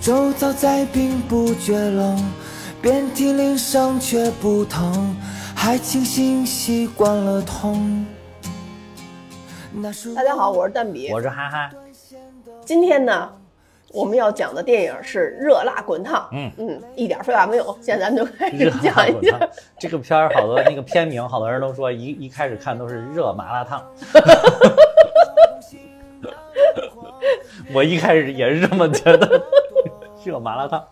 周遭再并不觉冷，遍体鳞伤却不疼，还庆幸习惯了痛。那是大家好，我是蛋比。我是哈哈，今天呢，我们要讲的电影是《热辣滚烫》。嗯嗯，一点废话没有，现在咱们就开始讲一下辣滚烫。这个片儿好多那个片名，好多人都说一一开始看都是热麻辣烫。我一开始也是这么觉得，热麻辣烫。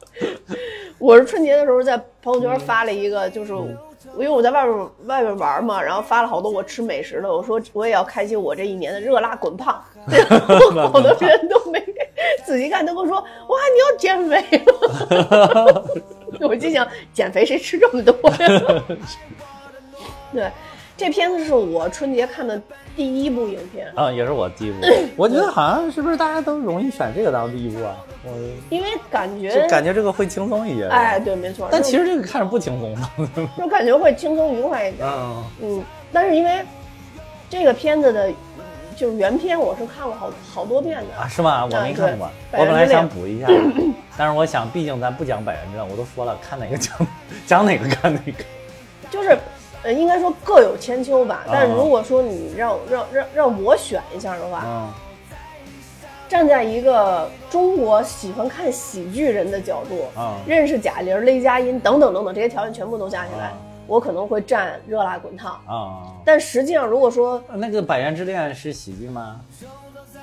我是春节的时候在朋友嗯圈发了一个，就是因为我在外边外边玩嘛，然后发了好多我吃美食的，我说我也要开启我这一年的热辣滚胖，然后好多人都没仔细看，都跟我说哇你要减肥了，我就想减肥谁吃这么多呀？对，这片子是我春节看的第一部影片，啊，也是我第一部。我觉得好像是不是大家都容易选这个当第一部啊？我因为感就觉感觉这个会轻松一些。哎，对，没错，但其实这个看着不轻松的。就感觉会轻松愉快一点。嗯，嗯，但是因为这个片子的，就是原片，我是看了好好多遍的。啊，是吗？我没看过，我本来想补一下，但是我想，毕竟咱不讲百元之战，我都说了，看哪个讲讲哪个看哪个。就是，呃，应该说各有千秋吧。但如果说你让让让让我选一下的话，嗯站在一个中国喜欢看喜剧人的角度，啊认识贾玲、雷佳音等等等等这些条件全部都加起来，啊我可能会站《热辣滚烫》。啊！但实际上，如果说那个《百元之恋》是喜剧吗？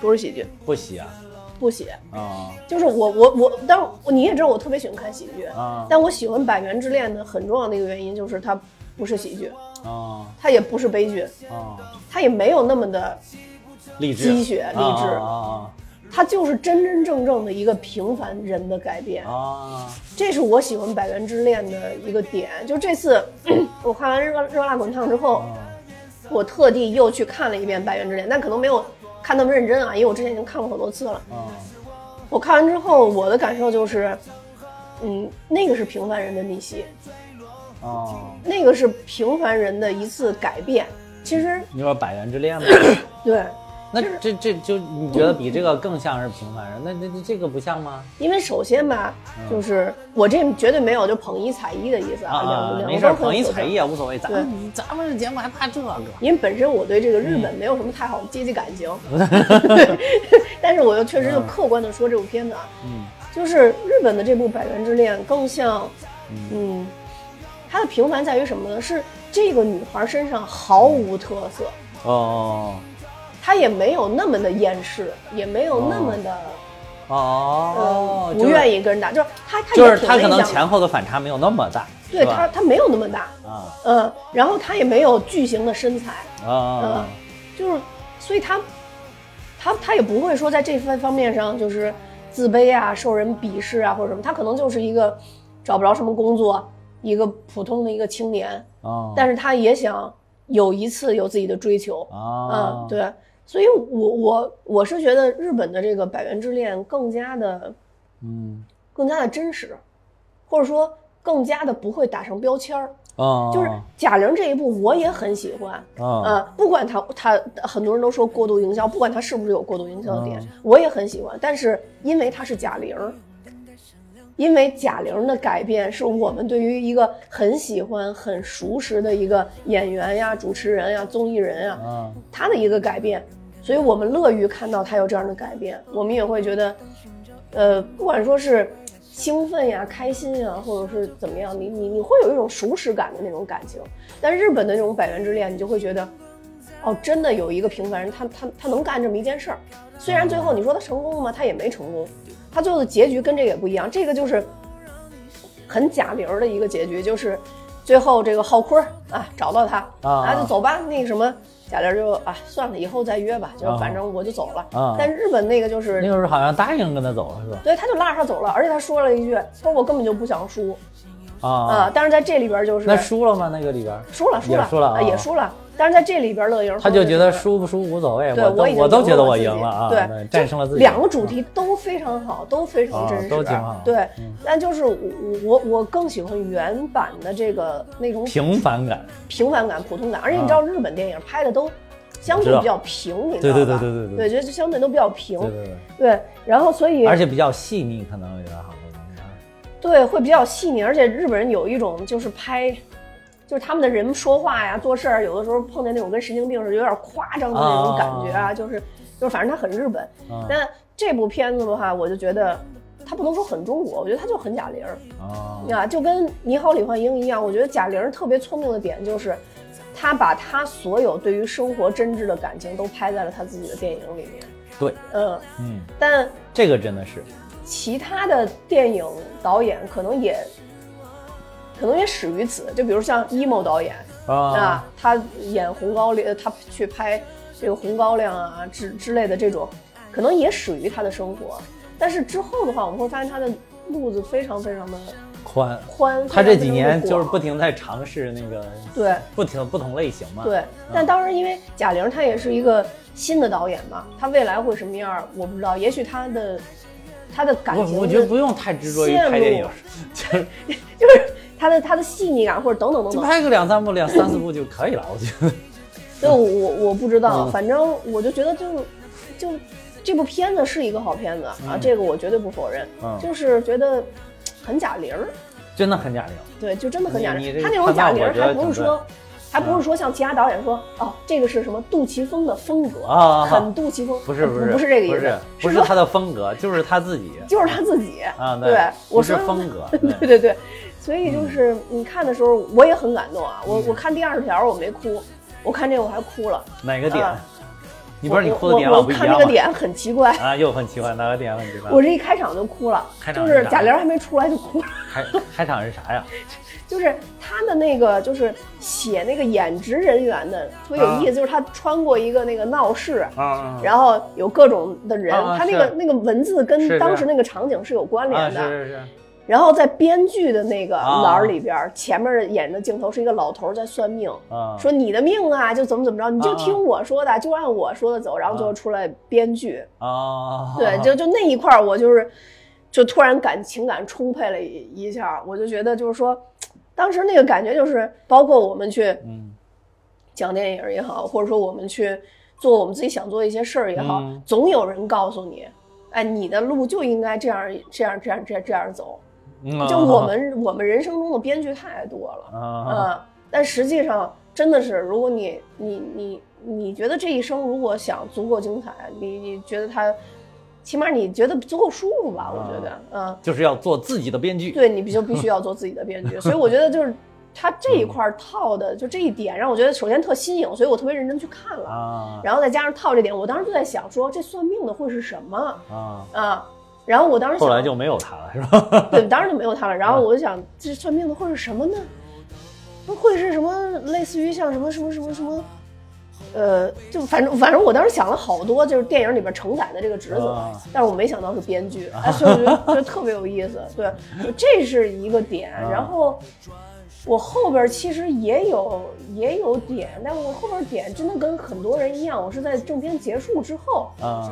不是喜剧，不喜啊不喜，啊就是我我我，当然你也知道我特别喜欢看喜剧，啊但我喜欢《百元之恋》的很重要的一个原因就是它不是喜剧，啊。它也不是悲剧，啊！它也没有那么的，励志。鸡血励志。啊它就是真真正正的一个平凡人的改变！这是我喜欢《百元之恋》的一个点。就这次 我看完热《热辣滚烫》之后，啊。我特地又去看了一遍《百元之恋》，但可能没有看那么认真啊，因为我之前已经看过好多次了。啊。我看完之后，我的感受就是，嗯，那个是平凡人的逆袭，啊！那个是平凡人的一次改变。其实，你说《百元之恋》吗？对，那这这就你觉得比这个更像是平凡人？那那那这个不像吗？因为首先吧，就是我这绝对没有就捧一踩一的意思啊没事捧一踩一也无所谓。咱们咱们这节目还怕这个？因为本身我对这个日本没有什么太好的阶级感情，但是我又确实就客观的说这部片子啊，嗯就是日本的这部《百元之恋》更像，嗯，它的平凡在于什么呢？是这个女孩身上毫无特色，哦她也没有那么的厌世，也没有那么的、哦。不愿意跟人打，就是她她就也是她可能前后的反差没有那么大，对她她没有那么大，啊。嗯，然后她也没有巨型的身材，啊就是，所以她，她她也不会说在这方方面上就是自卑啊、受人鄙视啊或者什么，她可能就是一个找不着什么工作，一个普通的一个青年，啊！但是他也想有一次有自己的追求，啊嗯，，对，所以我我我是觉得日本的这个《百元之恋》更加的嗯更加的真实，或者说更加的不会打上标签儿。啊，就是贾玲这一部我也很喜欢，啊呃，不管他他很多人都说过度营销，不管他是不是有过度营销的点，嗯我也很喜欢。但是因为他是贾玲儿，因为贾玲的改变是我们对于一个很喜欢、很熟识的一个演员呀、主持人呀、综艺人呀，啊他的一个改变，所以我们乐于看到他有这样的改变，我们也会觉得，呃，不管说是兴奋呀、开心呀，或者是怎么样，你你你会有一种熟识感的那种感情。但日本的那种百元之恋，你就会觉得，哦，真的有一个平凡人，他他他能干这么一件事儿。虽然最后你说他成功了吗？他也没成功，他最后的结局跟这个也不一样。这个就是很贾玲的一个结局，就是最后这个浩坤啊找到他啊就走吧，那个什么。贾玲就啊，算了，以后再约吧，就啊反正我就走了。啊但日本那个就是那个时候好像答应跟他走了是吧？对，他就拉着他走了，而且他说了一句：“说我根本就不想输啊。啊，但是在这里边就是那输了吗？那个里边输了，输了，输了啊也输了。但是在这里边，乐莹他就觉得说输不输无所谓，对我都我都觉得我赢了啊，对，战胜了自己。两个主题都非常好，都非常真实，啊都挺好对嗯，但就是我我我更喜欢原版的这个那种平凡感平凡感、普通感，而且你知道日本电影拍的都相对比较平，你知对道吧？对对对对对对，觉得相对都比较平。对对对，对，然后所以而且比较细腻，可能有点好多东西啊。对会比较细腻，而且日本人有一种就是拍，就是他们的人说话呀、做事儿，有的时候碰见那种跟神经病似的，有点夸张的那种感觉啊，就是就是反正他很日本。嗯但这部片子的话，我就觉得他不能说很中国，我觉得他就很贾玲啊，就跟《你好，李焕英》一样，我觉得贾玲特别聪明的点就是，她把她所有对于生活真挚的感情都拍在了她自己的电影里面。对，嗯，嗯，但这个真的是，其他的电影导演可能也，可能也始于此。就比如像 emo 导演啊啊，他演红高粱，他去拍这个红高粱啊之之类的这种，可能也始于他的生活。但是之后的话，我们会发现他的路子非常非常的宽。宽。他这几年就是不停在尝试那个，对。不停不同类型嘛。对，但当然，因为贾玲她也是一个新的导演嘛，她未来会什么样儿我不知道。也许她的她的感情的，我我觉得不用太执着于线拍电影，就是就 是她的它的细腻感或者等等等等。拍个两三部、两三四部就可以了，我觉得。对我我我不知道，嗯反正我就觉得就就这部片子是一个好片子啊，嗯这个我绝对不否认，嗯就是觉得很贾玲儿，真的很贾玲。对，就真的很贾玲儿。你你这她那种贾玲还不是说。还不是说像其他导演说哦，这个是什么杜琪峰的风格啊很杜琪峰，呃不是不是不是这个意思，不是他的风格，就是他自己。就是他自己啊，对，我是说风格。对 对对，所以就是你看的时候，我也很感动啊。我嗯我看第二十条我没哭，我看这个我还哭了。哪个点啊？你不是你哭的点老我我不一样吗？看这个点很奇怪，啊，又很奇怪，哪个点很奇怪？我这一开场就哭了，开场啥就是是贾玲还没出来就哭了。开开场是啥呀？就是他的那个，就是写那个演职人员的特别有意思，就是他穿过一个那个闹市，啊然后有各种的人，他那个那个文字跟当时那个场景是有关啊，联的。是是是，然后在编剧的那个啊。栏儿里边，前面演的镜头是一个老头儿在算命，啊，说你的命啊就怎么怎么着，你就啊听我说的，就按我说的走，然后最后出来编剧。啊，对，就就那一块儿，我就是就突然感情感充沛了一一下，我就觉得就是说，当时那个感觉就是，包括我们去嗯。讲电影也好，或者说我们去做我们自己想做的一些事儿也好，嗯。总有人告诉你，哎，你的路就应该这样这样这样这样这样走。嗯就我们 我们人生中的编剧太多了，啊嗯，但实际上真的是，如果你你你你觉得这一生如果想足够精彩，你你觉得他，起码你觉得足够舒服吧？我觉得，嗯，就是要做自己的编剧。对你必就必须要做自己的编剧，所以我觉得就是 他这一块儿套的，就这一点让我觉得首先特新颖，所以我特别认真去看了，啊然后再加上套这点，我当时就在想说这算命的会是什么啊，啊？然后我当时后来就没有他了，是吧？对，当然就没有他了。然后我就想，这算命的会是什么呢？不会是什么类似于像什么什么什么什么，呃，就反正反正我当时想了好多，就是电影里边承载的这个职责，啊但是我没想到是编剧，哎，所以我觉得觉得特别有意思。对，这是一个点。啊然后我后边其实也有也有点，但我后边点真的跟很多人一样，我是在正片结束之后，啊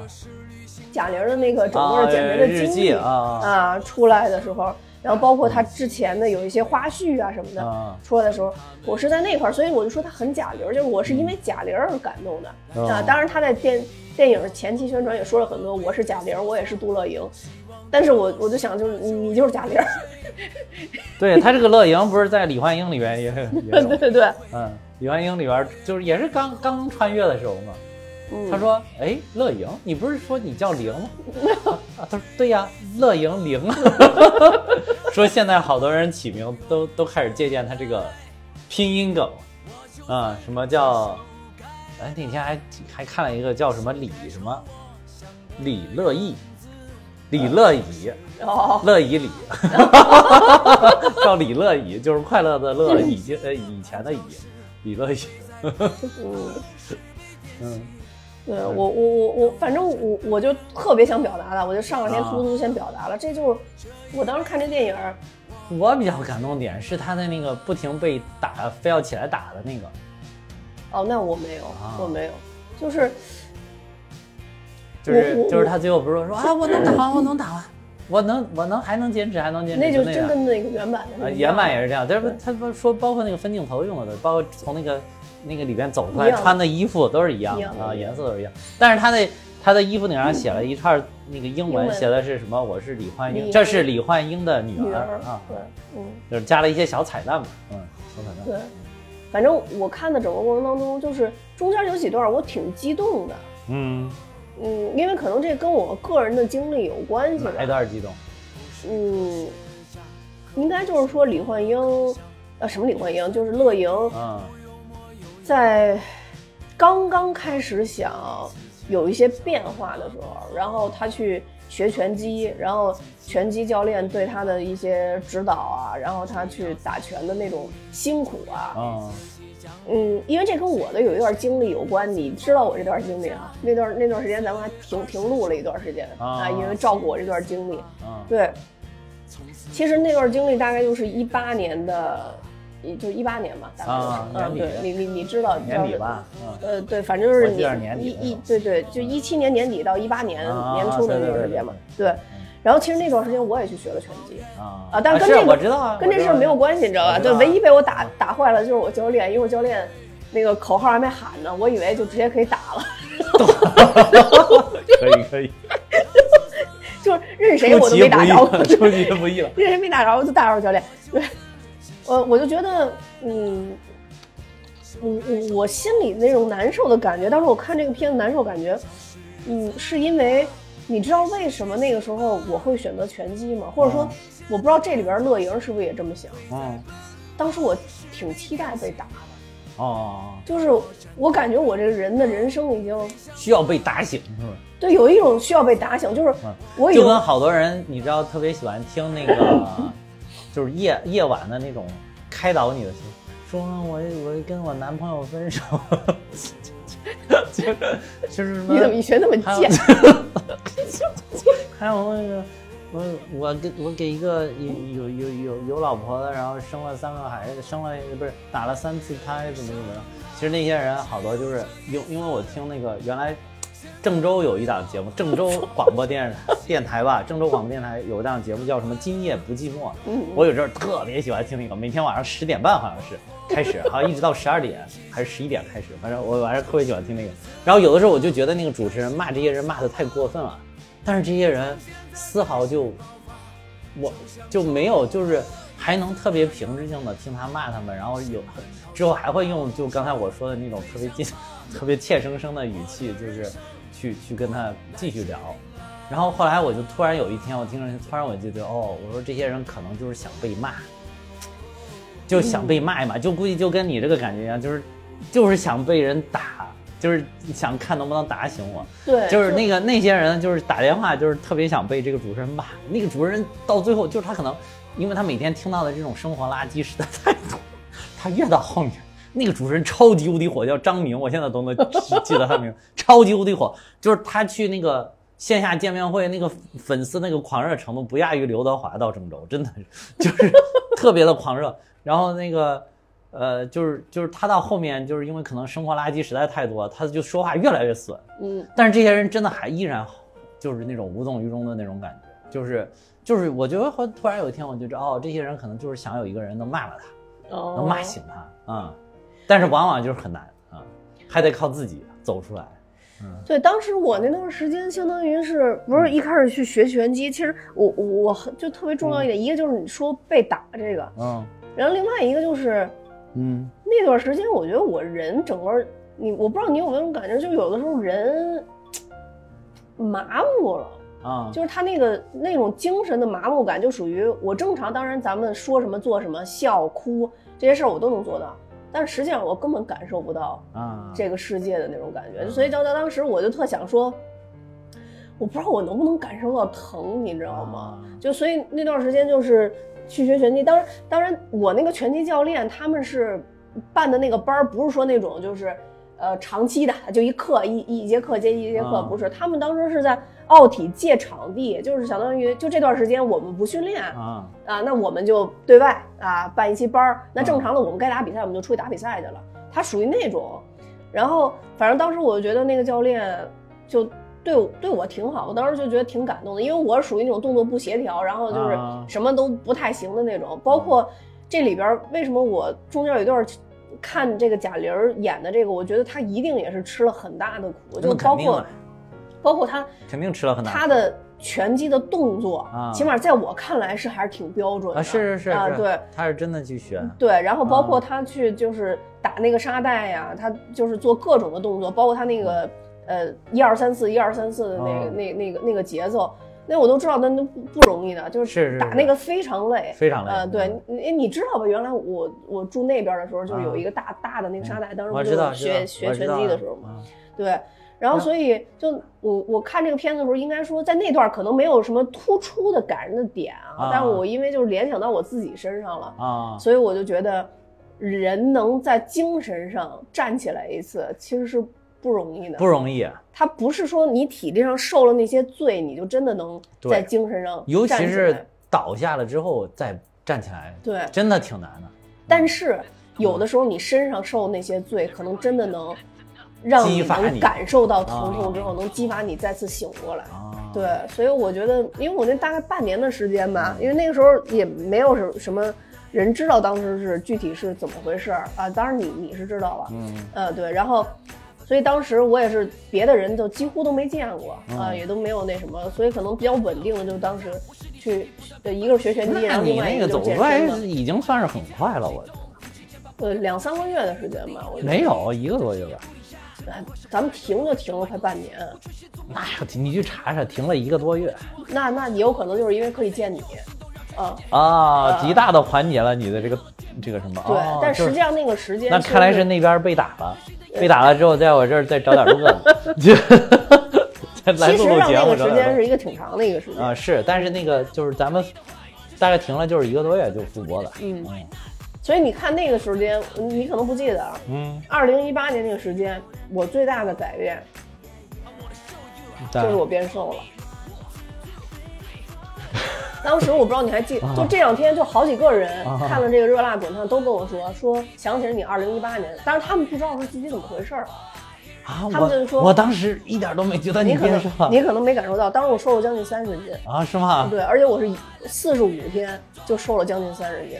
贾玲的那个整啊个减肥的日经历记啊出来的时候，然后包括她之前的有一些花絮啊什么的、啊。出来的时候，我是在那块儿，所以我就说她很贾玲，就是我是因为贾玲而感动的、嗯啊。当然她在电电影前期宣传也说了很多，我是贾玲，我也是杜乐莹，但是我我就想就是你你就是贾玲，对他这个乐莹不是在李焕英里边也也 对，对对，嗯，李焕英里边就是也是刚刚穿越的时候嘛。嗯，他说：“哎，乐莹，你不是说你叫玲？吗？”啊，他说：“对呀，乐莹玲。”说现在好多人起名都都开始借鉴他这个拼音梗，啊、什么叫？哎，那天还还看了一个叫什么李什么？李乐意，李乐怡，哦，乐怡李，叫李乐怡，就是快乐的乐，以前呃以前的以，李乐怡，嗯。嗯。对我我我我，反正我我就特别想表达的，我就上两天突突先表达了，这就是我当时看这电影，我比较感动点是他的那个不停被打，非要起来打的那个，哦，那我没有，啊。我没有，就是就是就是他最后不是说啊，我能打完，我能打完，我能我能还能坚持，还能坚持，那就。真跟那个原版的。原版也是这样，但是他说包括那个分镜头用的，包括从那个那个里边走出来穿的衣服都是一样的啊，颜色都是一样。但是他的他的衣服顶上写了一串那个英文，写的是什么？我是李焕英，这是李焕英的女女儿儿啊，对，嗯。就是加了一些小彩蛋嘛，嗯，小彩蛋。对，反正我看的整个过程当中，就是中间有几段我挺激动的，嗯，嗯，因为可能这跟我个人的经历有关系吧哪一。段激动？嗯，应该就是说李焕英，呃，什么李焕英，就是乐莹嗯在刚刚开始想有一些变化的时候，然后他去学拳击，然后拳击教练对他的一些指导啊，然后他去打拳的那种辛苦啊，嗯嗯，因为这跟我的有一段经历有关，你知道我这段经历啊？那段那段时间咱们还停停录了一段时间啊因为照顾我这段经历。嗯对，其实那段经历大概就是一八年的，也就一八年嘛，大概年底对你你你知道年底吧，嗯呃，对，反正就是一一对对，就一七年年底到一八年啊年初的那段时间嘛对。然后其实那段时间我也去学了拳击。啊啊，但是跟是这个我知道啊，跟这事儿没有关系，你知道吧？就唯一被我打打坏了就是我教练，因为我教练那个口号还没喊呢，我以为就直接可以打了，可以可以，就是认谁我都没打着，了，出其不意了。认谁没打着我就打着教练。对，我我就觉得，嗯，我我我心里那种难受的感觉，当时我看这个片子难受感觉，嗯，是因为你知道为什么那个时候我会选择拳击吗？或者说，我不知道这里边乐莹是不是也这么想？嗯当时我挺期待被打的。哦，就是我感觉我这个人的人生已经需要被打醒是吧？对有一种需要被打醒，就是嗯我就跟好多人，你知道，特别喜欢听那个，就是夜夜晚的那种开导你的心，说我我跟我男朋友分手，就是就是你怎么一学那么还有贱？还有那个，我我给我给一个有有有有有老婆的，然后生了三个孩子，生了不是打了三次胎，怎么怎么着？其实那些人好多就是因因为我听那个原来郑州有一档节目，郑州广播电 电台吧，郑州广播电台有一档节目叫什么《今夜不寂寞》，嗯我有阵儿特别喜欢听那个，每天晚上十点半好像是开始，好像一直到十二点还是十一点开始，反正我晚上特别喜欢听那个。然后有的时候我就觉得那个主持人骂这些人骂的太过分了，但是这些人丝毫就我就没有就是还能特别平静性的听他骂他们，然后有之后还会用就刚才我说的那种特别近、特别怯生生的语气，就是去去跟他继续聊。然后后来我就突然有一天，我听着突然我就觉得，哦，我说这些人可能就是想被骂，就想被骂一骂，就估计就跟你这个感觉一样，就是就是想被人打，就是想看能不能打醒我。对，就是那个那些人，就是打电话，就是特别想被这个主持人骂。那个主持人到最后，就是他可能，因为他每天听到的这种生活垃圾实在太多，他越到后面，那个主持人超级无敌火，叫张明，我现在都能记记得他名，超级无敌火，就是他去那个线下见面会，那个粉丝那个狂热程度不亚于刘德华到郑州，真的是 就是特别的狂热。然后那个。呃，就是就是他到后面，就是因为可能生活垃圾实在太多，他就说话越来越损。嗯，但是这些人真的还依然，就是那种无动于衷的那种感觉，就是就是我觉得后突然有一天我就知道，哦，这些人可能就是想有一个人能骂了他，哦能骂醒他啊、但是往往就是很难啊、还得靠自己走出来。对，当时我那段时间相当于是不是一开始去学拳击？其实我我就特别重要一点，一个就是你说被打这个，嗯然后另外一个就是嗯那段时间，我觉得我人整个你，我不知道你有没有那种感觉，就有的时候人麻木了。啊就是他那个那种精神的麻木感，就属于我正常。当然，咱们说什么做什么，笑哭这些事儿我都能做到，但是实际上我根本感受不到啊这个世界的那种感觉。所以到到当时，我就特想说，我不知道我能不能感受到疼，你知道吗？啊就所以那段时间就是去学拳击。当然，当然我那个拳击教练他们是办的那个班儿，不是说那种就是呃长期的，就一课一一节课接一节课，啊不是。他们当时是在奥体借场地，就是相当于就这段时间我们不训练啊啊，那我们就对外啊办一期班儿。那正常的我们该打比赛，我们就出去打比赛去了。他属于那种，然后反正当时我就觉得那个教练就对我对我挺好，我当时就觉得挺感动的，因为我是属于那种动作不协调，然后就是啊什么都不太行的那种。包括这里边为什么我中间有一段看这个贾玲演的这个，我觉得她一定也是吃了很大的苦，就包括包括他肯定吃了很大他的拳击的动作，啊。起码在我看来是还是挺标准的。啊，是是是啊，对。他是真的去学，对，然后包括啊。他去就是打那个沙袋呀，他就是做各种的动作，包括他那个呃一二三四一二三四的那个、哦那那个那个节奏，那我都知道，那都不不容易的，就是打那个非常累，非常累呃，对嗯，你你知道吧？原来我我住那边的时候，就是有啊一个大大的那个沙袋，当时我不是知道知道学学拳击的时候嘛，啊对。然后，所以就我我看这个片子的时候，应该说在那段可能没有什么突出的感人的点啊，啊但是我因为就是联想到我自己身上了，啊，所以我就觉得，人能在精神上站起来一次，其实是不容易的。不容易，他不是说你体力上受了那些罪，你就真的能在精神上尤其是倒下了之后再站起来，对。真的挺难的。但是有的时候你身上受那些罪，可能真的能让你能感受到疼痛啊之后，能激发你再次醒过来。啊，对，所以我觉得，因为我那大概半年的时间吧，因为那个时候也没有什什么人知道当时是具体是怎么回事儿啊。当然你你是知道了，嗯，呃对，然后，所以当时我也是别的人就几乎都没见过啊，嗯也都没有那什么，所以可能比较稳定的就当时去，呃一个是学拳击，然后另外一那个走出来，已经算是很快了，我觉得呃两三个月的时间吧，我觉得没有一个多月吧。哎咱们停就停了快半年，那你去查查，停了一个多月那那也有可能就是因为可以见你，啊。啊，呃极大的缓解了你的这个这个什么。对，哦但实际上那个时间那看来是那边被打了，被打了之后，在我这儿再找点乐子，就 再来录录其实让节目找点那个时间乐是一个挺长的一个时间啊，是，但是那个就是咱们大概停了就是一个多月就复播了。嗯嗯所以你看那个时间，你可能不记得啊。嗯，二零一八年那个时间，我最大的改变就是我变瘦了。当时我不知道你还记，啊。就这两天就好几个人啊。看了这个《热辣滚烫》，都跟我说说想起了你二零一八年，但是他们不知道是自己怎么回事儿，啊，他们就是说我我当时一点都没觉得你可能变瘦你可能没感受到，当时我瘦了将近三十斤，啊，是吗？对，而且我是四十五天就瘦了将近三十斤，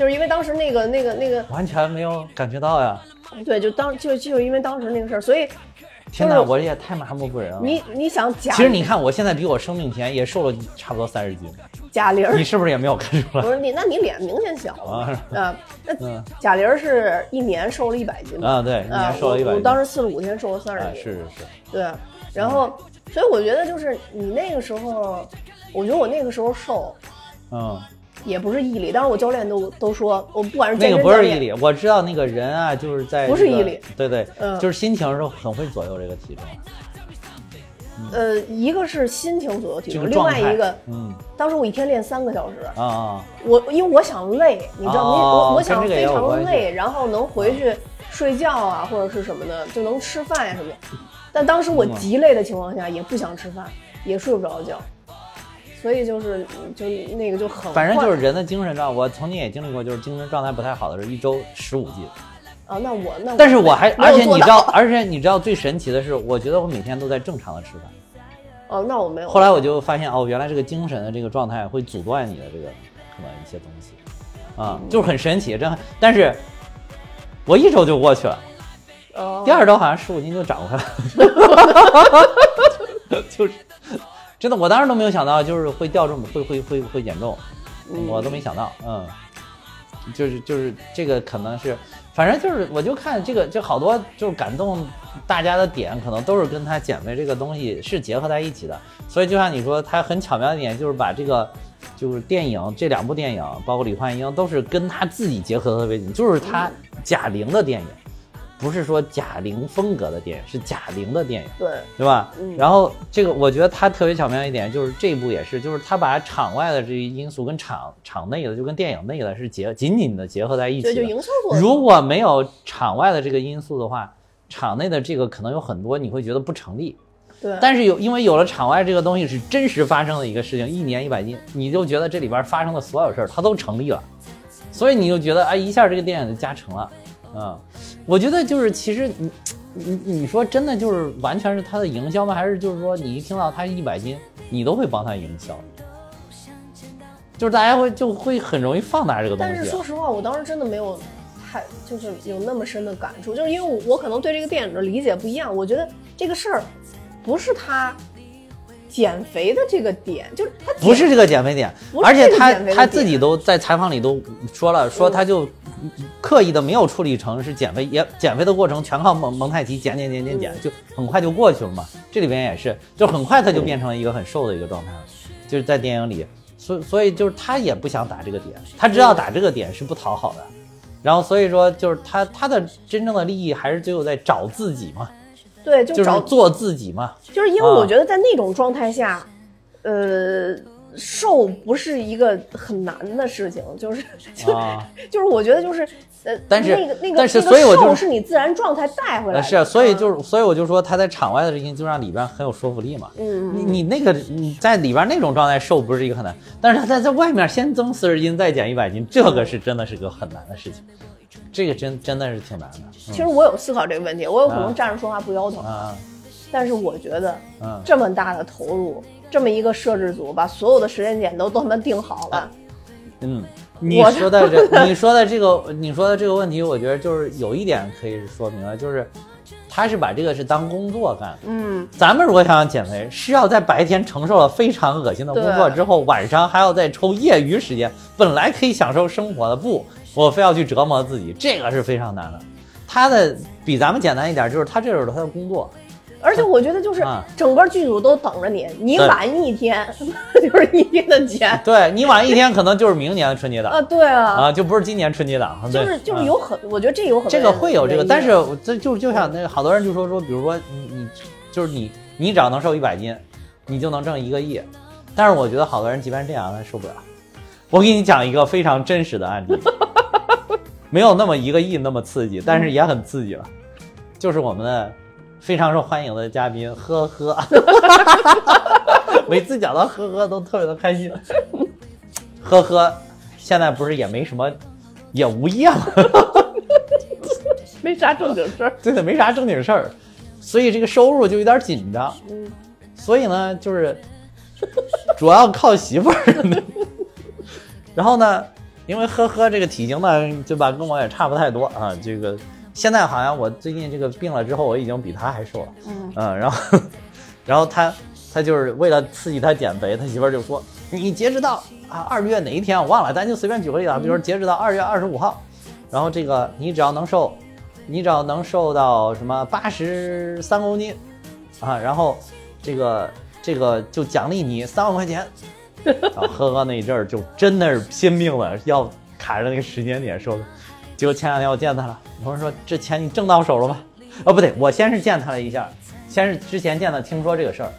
就是因为当时那个那个那个，完全没有感觉到呀！对，就当就就因为当时那个事儿，所以天哪，我也太麻木不仁了。你你想贾，其实你看，我现在比我生病前也瘦了差不多三十斤，贾玲你是不是也没有看出来？不是你，那你脸明显小了啊 啊。那嗯贾玲是一年瘦了一百斤嘛？啊，对，一啊年，瘦了一百斤。我我当时四十五天瘦了三啊，十斤，是是是，对。然后，所以我觉得就是你那个时候，我觉得我那个时候瘦嗯，也不是毅力，当时我教练都都说，我不管是那个不是毅力，我知道那个人啊，就是在这个不是毅力，对对，嗯。就是心情是很会左右这个体重，呃，一个是心情左右体重，另外一个，嗯。当时我一天练三个小时，啊啊，我因为我想累，你知道吗？哦我我想非常累，然后能回去睡觉啊，或者是什么的，就能吃饭呀、什么。的。但当时我嗯极累的情况下，也不想吃饭，也睡不着觉，所以就是就那个就很反正就是人的精神状，我曾经也经历过，就是精神状态不太好的时候，一周十五斤。啊，那我那但是我还，而且你知道，而且你知道最神奇的是，我觉得我每天都在正常的吃饭。哦，那我没有。后来我就发现，哦，原来这个精神的这个状态会阻断你的这个可能一些东西，啊，嗯就是很神奇，真的。但是，我一周就过去了，哦第二周好像十五斤就长回来了，就是真的，我当时都没有想到，就是会掉这么会会会会减重，嗯我都没想到，嗯，就是就是这个可能是，反正就是我就看这个就好多就是感动大家的点，可能都是跟他减肥这个东西是结合在一起的。所以就像你说，他很巧妙的一点就是把这个就是电影这两部电影，包括李焕英，都是跟他自己结合的特别紧，就是他贾玲的电影，不是说贾玲风格的电影，是贾玲的电影。对，对吧？嗯然后这个我觉得他特别巧妙一点，就是这一部也是，就是他把场外的这些因素跟场场内的，就跟电影内的是结紧紧的结合在一起对，就的。营销如果没有场外的这个因素的话，场内的这个可能有很多你会觉得不成立。对，但是有因为有了场外这个东西是真实发生的一个事情，一年一百斤，你就觉得这里边发生的所有事儿它都成立了，所以你就觉得哎一下这个电影就加成了，嗯，我觉得就是其实你你你说真的就是完全是他的营销吗？还是就是说你一听到他一百斤，你都会帮他营销？就是大家会就会很容易放大这个东西。但是说实话，我当时真的没有太就是有那么深的感触，就是因为我我可能对这个电影的理解不一样，我觉得这个事儿不是他减肥的这个点，就是他不是这个减肥点，而且他他自己都在采访里都说了，说嗯。他就刻意的没有处理成是减肥，也减肥的过程全靠蒙蒙太奇减减减减减，嗯。就很快就过去了嘛。这里边也是，就很快他就变成了一个很瘦的一个状态了，就是在电影里，所以所以就是他也不想打这个点，他知道打这个点是不讨好的。然后所以说，就是他他的真正的利益还是最后在找自己嘛，对，就就是找做自己嘛。就是因为啊。我觉得在那种状态下，呃，瘦不是一个很难的事情，就是就、啊。就是我觉得就是呃，但是那个那个但是所以我就瘦是你自然状态带回来的，呃是啊，所以嗯就是，所以我就说他在场外的事情就让里边很有说服力嘛。嗯。你你那个你在里边那种状态瘦不是一个很难，但是他在在外面先增四十斤再减一百斤，这个是真的是个很难的事情，这个真真的是挺难的。其实我有思考这个问题，我有可能啊站着说话不腰疼，啊。但是我觉得嗯。这么大的投入，这么一个摄制组把所有的时间点都都他妈定好了，嗯，你说的这你说的这个你说的这个问题，我觉得就是有一点可以说明了，就是他是把这个是当工作干。嗯，咱们如果想要减肥，是要在白天承受了非常恶心的工作之后，晚上还要再抽业余时间，本来可以享受生活的，不，我非要去折磨自己，这个是非常难的。他的比咱们简单一点，就是他这是他的工作，而且我觉得就是啊整个剧组都等着你，你晚一天 就是一天的钱对你晚一天，可能就是明年的春节档啊，对啊，啊，就不是今年春节档，就是就是啊有很，我觉得这有很多这个会有这个，但是这就就像那个好多人就说说，比如说你你就是你你只要能瘦一百斤，你就能挣一个亿。但是我觉得好多人即便这样，他受不了。我给你讲一个非常真实的案例，没有那么一个亿那么刺激，但是也很刺激了。就是我们的非常受欢迎的嘉宾呵呵，每次讲到呵呵都特别的开心。呵呵，现在不是也没什么，也无业了。没啥正经事儿。对的，没啥正经事儿，所以这个收入就有点紧张。嗯，所以呢，就是主要靠媳妇儿。然后呢，因为呵呵这个体型呢，对吧，跟我也差不太多啊。这个现在好像我最近这个病了之后，我已经比他还瘦了。嗯然后 然后他他就是为了刺激他减肥，他媳妇儿就说：“你截止到啊二月哪一天我忘了，咱就随便举个例子啊，比如说截止到二月二十五号，然后这个你只要能瘦，你只要能瘦到什么八十三公斤啊，然后这个这个就奖励你三万块钱。”然 后呵呵那一阵儿就真的是拼命了，要卡着那个时间点说的。结果前两天我见他了，我说这钱你挣到手了吗？哦，不对，我先是见他了一下，先是之前见他听说这个事儿，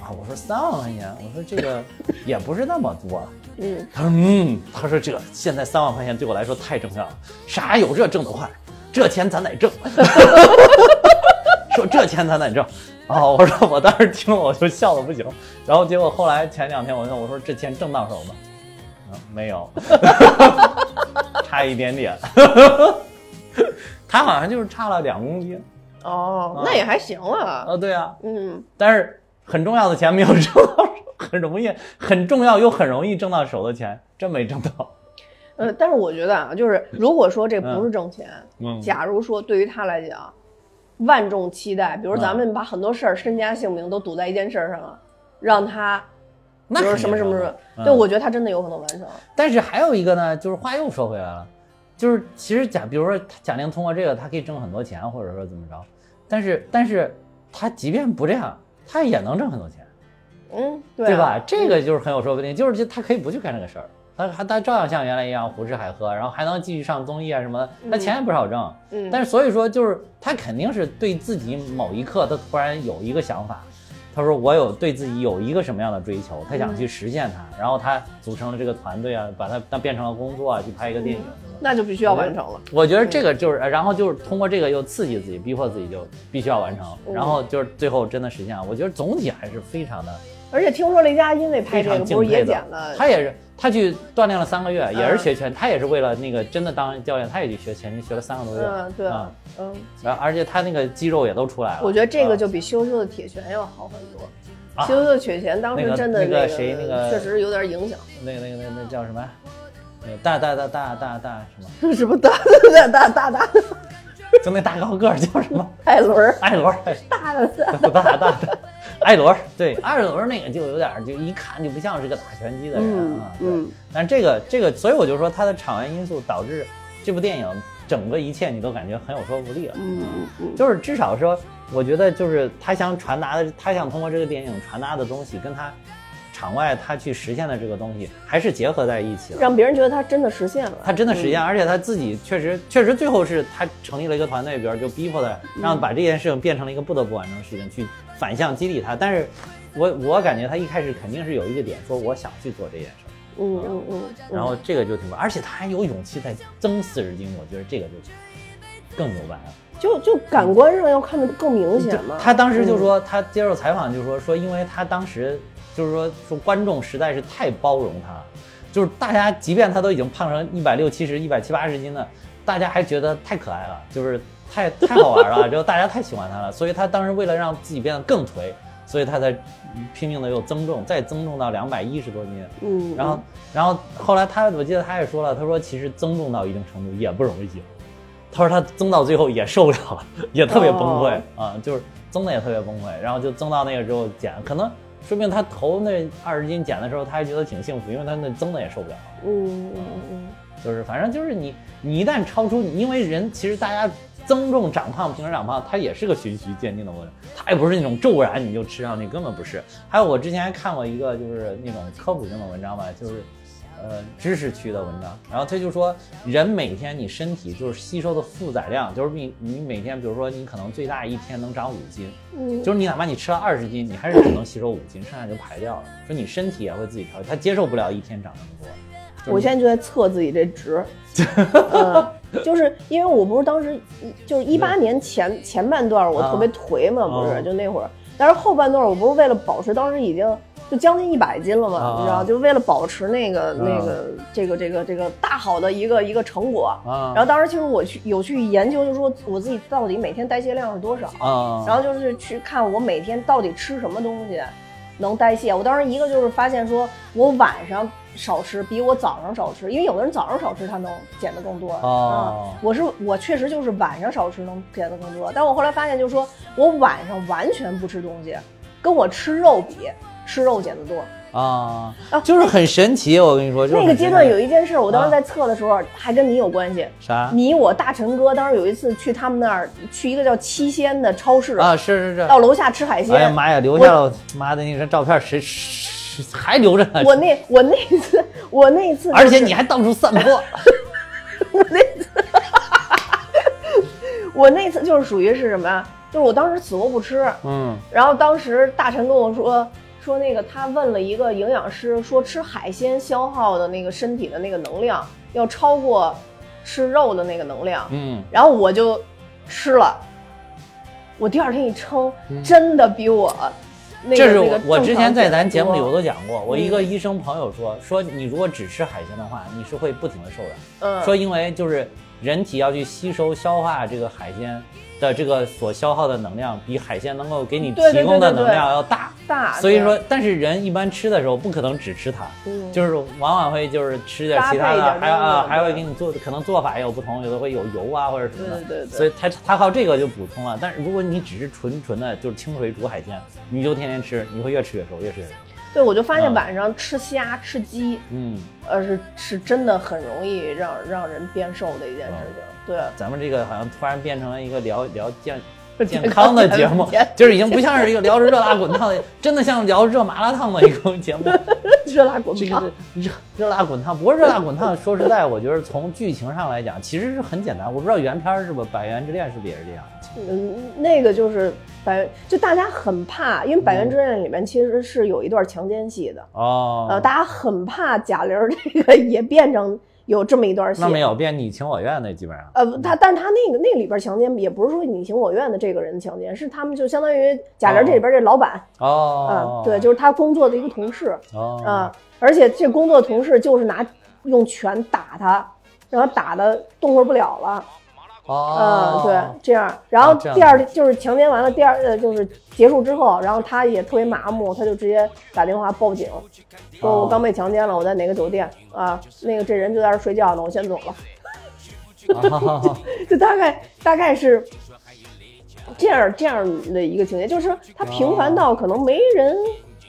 啊，我说三万块钱，我说这个 也不是那么多。嗯，他说嗯，他说这现在三万块钱对我来说太重要了，啥有这挣得快，这钱咱得挣。说这钱咱得挣。啊，我说我当时听了我就笑的不行，然后结果后来前两天我问我说这钱挣到手吗？嗯，没有，差一点点。他好像就是差了两公斤。哦，啊那也还行啊。啊，对啊，嗯，但是很重要的钱没有挣到手，很容易很重要又很容易挣到手的钱真没挣到。呃，但是我觉得啊，就是如果说这不是挣钱，嗯假如说对于他来讲，万众期待，比如咱们把很多事儿、身家性命都赌在一件事儿上了，让他，比如说那什么什么什么，嗯对，我觉得他真的有可能完成。但是还有一个呢，就是话又说回来了，就是其实贾，比如说贾玲通过这个，她可以挣很多钱，或者说怎么着，但是但是她即便不这样，她也能挣很多钱，嗯，对啊对吧？这个就是很有说不定，就是她可以不去干这个事儿，她还他照样像原来一样胡吃海喝，然后还能继续上综艺啊什么的，他钱也不少挣。嗯，但是所以说，就是他肯定是对自己某一刻，他突然有一个想法，他说我有对自己有一个什么样的追求，他想去实现它，然后他组成了这个团队啊，把它当变成了工作啊，去拍一个电影。那就必须要完成了。我觉得这个就是，然后就是通过这个又刺激自己，逼迫自己就必须要完成，嗯然后就是最后真的实现了。我觉得总体还是非常的而且听说雷佳音为拍这个不是也减了？他也是他去锻炼了三个月，也是嗯学拳，他也是为了那个真的当教练，他也去学拳击，学了三个多月。嗯，对啊，嗯，然后而且他那个肌肉也都出来了。我觉得这个啊就比羞羞的铁拳要好很多。啊羞羞的铁拳当时真的那个谁那个确实有点影响。那个那个那那叫什么？那个大大大大大大什么？什么大大大大大就那大高个儿叫什么？艾伦儿，艾伦 大的大大大大，艾伦儿，对，艾伦儿那个就有点儿，就一看就不像是个打拳击的人嗯啊。对嗯，但这个这个，所以我就说他的场外因素导致这部电影整个一切你都感觉很有说服力了。嗯嗯嗯，就是至少说，我觉得就是他想传达的，他想通过这个电影传达的东西，跟他场外他去实现的这个东西，还是结合在一起了。让别人觉得他真的实现了。他真的实现，而且他自己确实确实最后是他成立了一个团队，比如就逼迫他，让把这件事情变成了一个不得不完成的事情，去反向激励他。但是我我感觉他一开始肯定是有一个点，说我想去做这件事，嗯嗯嗯，然后这个就挺棒，而且他还有勇气再增四十斤，我觉得这个就更牛掰了。就就感官上要看得更明显嘛。他当时就说，他接受采访就说说，因为他当时就是说说观众实在是太包容他了，就是大家即便他都已经胖成一百六七十、一百七八十斤了，大家还觉得太可爱了，就是太太好玩了，就大家太喜欢他了，所以他当时为了让自己变得更颓，所以他才拼命的又增重，再增重到两百一十多斤。嗯，然后，然后后来他，我记得他也说了，他说其实增重到一定程度也不容易。他说他增到最后也受不了了，也特别崩溃、啊，就是增的也特别崩溃，然后就增到那个之后减，可能说明他头那二十斤减的时候他还觉得挺幸福，因为他那增的也受不了。嗯嗯嗯就是反正就是你你一旦超出你，因为人其实大家增重长胖平时长胖，它也是个循序渐进的过程，它也不是那种骤然你就吃上去，根本不是。还有我之前还看过一个就是那种科普性的文章吧，就是呃知识区的文章，然后他就说人每天你身体就是吸收的负载量，就是你你每天比如说你可能最大一天能长五斤，嗯，就是你哪怕你吃了二十斤，你还是只能吸收五斤，剩下就排掉了。说你身体也会自己调节，他接受不了一天长那么多。就是我现在就在测自己这值，嗯，就是因为我不是当时一就是一八年前前半段我特别颓嘛，不啊是就那会儿，但是后半段我不是为了保持，当时已经就将近一百斤了嘛，啊你知道，就为了保持那个那个这个这个这个大好的一个一个成果。啊，然后当时其实我去有去研究，就说我自己到底每天代谢量是多少，啊，然后就是去看我每天到底吃什么东西能代谢。我当时一个就是发现说，我晚上少吃比我早上少吃，因为有的人早上少吃他能减得更多。哦嗯，我是我确实就是晚上少吃能减得更多，但我后来发现就是说我晚上完全不吃东西，跟我吃肉比，吃肉减得多。啊啊，就是很神奇，我跟你说，就是那个阶段有一件事，我当啊时在测的时候还跟你有关系。啥你我大陈哥当时有一次去他们那儿，去一个叫七鲜的超市，啊？是是是，到楼下吃海鲜。哎呀妈呀，留下了妈的那张照片，谁谁还留着呢？我那我那次我那次、就是，而且你还到处散播，我那次，我那次就是属于是什么呀？就是我当时死活不吃，嗯然后当时大陈跟我说说那个他问了一个营养师，说吃海鲜消耗的那个身体的那个能量要超过吃肉的那个能量，嗯，然后我就吃了，我第二天一称，真的比我那这是那个我我之前在咱节目里我都讲过，我一个医生朋友说说你如果只吃海鲜的话，你是会不停的瘦的。嗯。说因为就是人体要去吸收消化这个海鲜的这个所消耗的能量，比海鲜能够给你提供的能量要大。大，所以说，但是人一般吃的时候不可能只吃它，嗯就是往往会就是吃点其他的，还有啊还会给你做，可能做法也有不同，有的会有油啊或者什么的，对对对所以它它靠这个就补充了。但是如果你只是纯纯的就是清水煮海鲜，你就天天吃，你会越吃越瘦，越吃越瘦。对，我就发现嗯晚上吃虾、吃鸡，嗯，呃，是是真的很容易让让人变瘦的一件事情。对，咱们这个好像突然变成了一个聊聊健 健健康的节目，就是已经不像是一个聊着热辣滚烫的，真的像聊热麻辣烫的一个节目。热辣滚烫。个热热辣滚烫，不过热辣滚烫，说实在，我觉得从剧情上来讲，其实是很简单。我不知道原片儿是不《百元之恋》是不是也是这样？嗯，那个就是百，就大家很怕，因为《百元之恋》里面其实是有一段强奸戏的，哦，呃，大家很怕贾玲这个也变成有这么一段戏。那没有变你情我愿的，基本上。呃，他，但是他那个那里边强奸也不是说你情我愿的这个人强奸，是他们就相当于贾玲这里边这老板，哦。嗯，，对，就是他工作的一个同事，哦，啊，而且这工作同事就是拿用拳打他，然后打的动弹不了了，哦，嗯，对，这样，然后第二就是强奸完了，第二呃就是结束之后，然后他也特别麻木，他就直接打电话报警，说我哦刚被强奸了，我在哪个酒店啊，那个这人就在这睡觉呢，我先走了，哦 就大概大概是这样这样的一个情节，就是他平凡到可能没人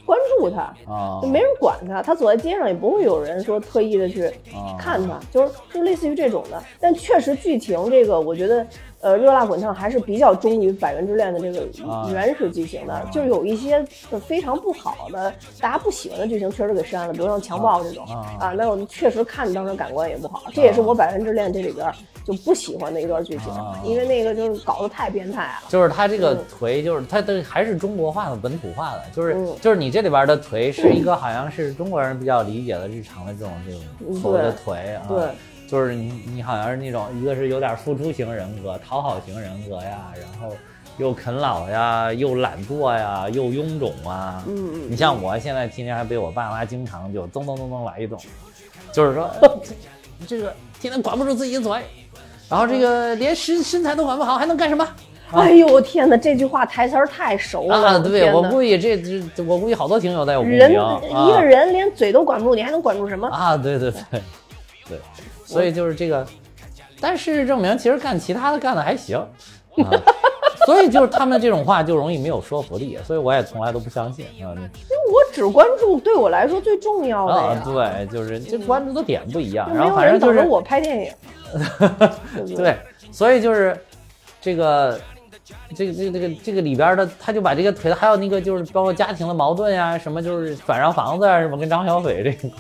关注他。哦就没人管他，他走在街上也不会有人说特意的去哦看他，就是就类似于这种的。但确实剧情这个，我觉得呃，热辣滚烫还是比较忠于《百元之恋》的这个啊原始剧情的，就是有一些呃非常不好的、大家不喜欢的剧情，确实给删了，比如像强暴这种啊啊，那我们确实看当时感官也不好，这也是我《百元之恋》这里边就不喜欢的一段剧情啊，因为那个就是搞得太变态了。就是他这个嗯。颓，就是他的还是中国化的、本土化的，就是嗯。就是你这里边的腿是一个好像是中国人比较理解的日常的这种这种所谓的腿啊，对，就是你你好像是那种一个是有点付出型人格、讨好型人格呀，然后又啃老呀，又懒惰呀，又臃肿啊，嗯嗯你像我现在天天还被我爸妈经常就咚咚咚咚来一顿，就是说 这个天天管不住自己的嘴，然后这个连身身材都管不好，还能干什么？哎呦我天哪，这句话台词儿太熟了啊，对我估计这这，我估计好多听友在有共鸣。人啊一个人连嘴都管不住，你还能管住什么？啊，对对对对，所以就是这个，但事实证明，其实干其他的干的还行啊，所以就是他们这种话就容易没有说服力，所以我也从来都不相信啊我只关注对我来说最重要的啊呀，，对，就是这关注的点不一样，然后反正就是我拍电影？对，所以就是这个。这个这个这个这个里边的，他就把这个腿，还有那个就是包括家庭的矛盾呀，什么就是转让房子啊，什么跟张小斐这个，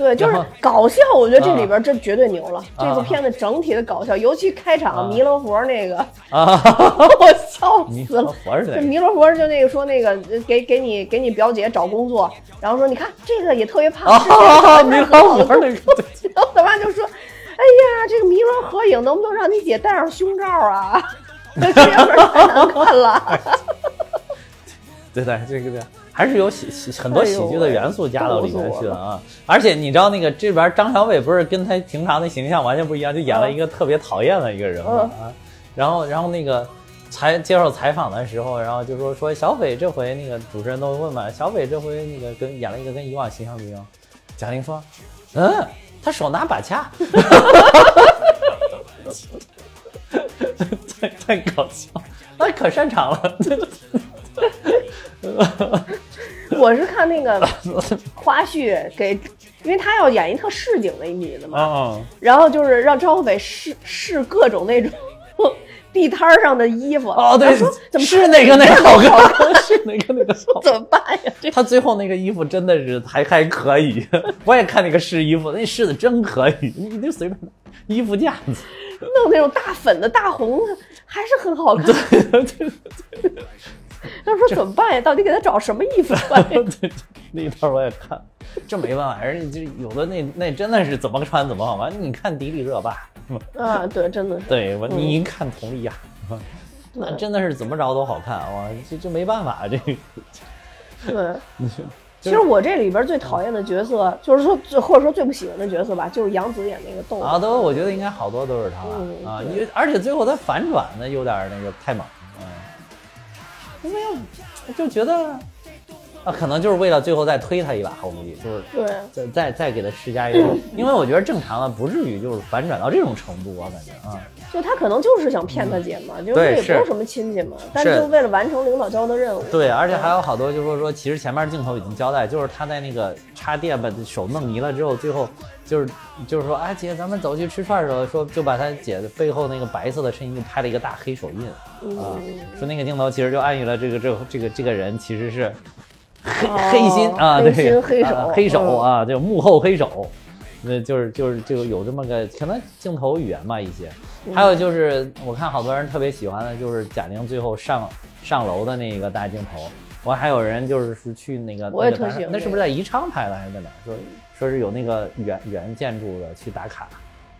对，就是搞笑，我觉得这里边这绝对牛了。啊这部片子整体的搞笑，尤其开啊场弥勒佛那个，啊，我笑死了。活着的，就弥勒佛就那个说那个呃给给你给你表姐找工作，然后说你看这个也特别胖，弥勒佛那个，然后他妈就说：“哎呀，这个弥勒合影能不能让你姐戴上胸罩啊？这太难看了。对对，这个对，还是有喜喜很多喜剧的元素加到里面去的哎啊。而且你知道那个这边张小斐不是跟他平常的形象完全不一样，就演了一个特别讨厌的一个人嘛啊。然后然后那个采接受采访的时候，然后就说说小斐这回那个主持人都问嘛，小斐这回那个跟演了一个跟以往形象不一样。贾玲说，嗯，他手拿把掐。太太搞笑，那可擅长了。我是看那个花絮给，因为他要演一特市井的一女的嘛，啊然后就是让张小斐试试各种那种地摊儿上的衣服。哦，对说，怎么是哪个哪 个好看，是哪个哪个好看。怎么办呀？这他最后那个衣服真的是还还可以，我也看那个试衣服，那试的真可以，你就随便衣服架子，弄那种大粉的大红的，还是很好看。他说怎么办呀？到底给他找什么衣服穿 那一段我也看，这没办法，人家就有的那那真的是怎么穿怎么好玩。你看迪丽热巴，啊，对，真的是。对我你一看佟丽娅，那真的是怎么着都好看，哇，这这没办法，这个 对，其实我这里边最讨厌的角色，就是说最或者说最不喜欢的角色吧，就是杨紫演那个豆啊，子。都我觉得应该好多都是他嗯啊，对因为而且最后他反转的有点那个太猛，嗯，因为就觉得啊，可能就是为了最后再推他一把，我估计就是对，再再再给他施加一个，因为我觉得正常的不至于就是反转到这种程度，我感觉啊，就他可能就是想骗他姐嘛，就是也不是什么亲戚嘛，但是就为了完成领导交的任务。对，而且还有好多就是说说，其实前面镜头已经交代，就是他在那个插电把手弄迷了之后，最后就是就是说，啊姐，咱们走去吃串的时候，说就把他姐的背后那个白色的衬衣就拍了一个大黑手印。啊，说那个镜头其实就暗喻了这个这个这个这个人其实是 黑、哦黑心啊，对，黑手啊黑手嗯啊，就幕后黑手。那就是就是就有这么个可能镜头语言吧一些，嗯还有就是我看好多人特别喜欢的就是贾玲最后上上楼的那个大镜头，我还有人就是是去那个我也特喜欢那是不是在宜昌拍的还是在哪？说说是有那个原原建筑的去打卡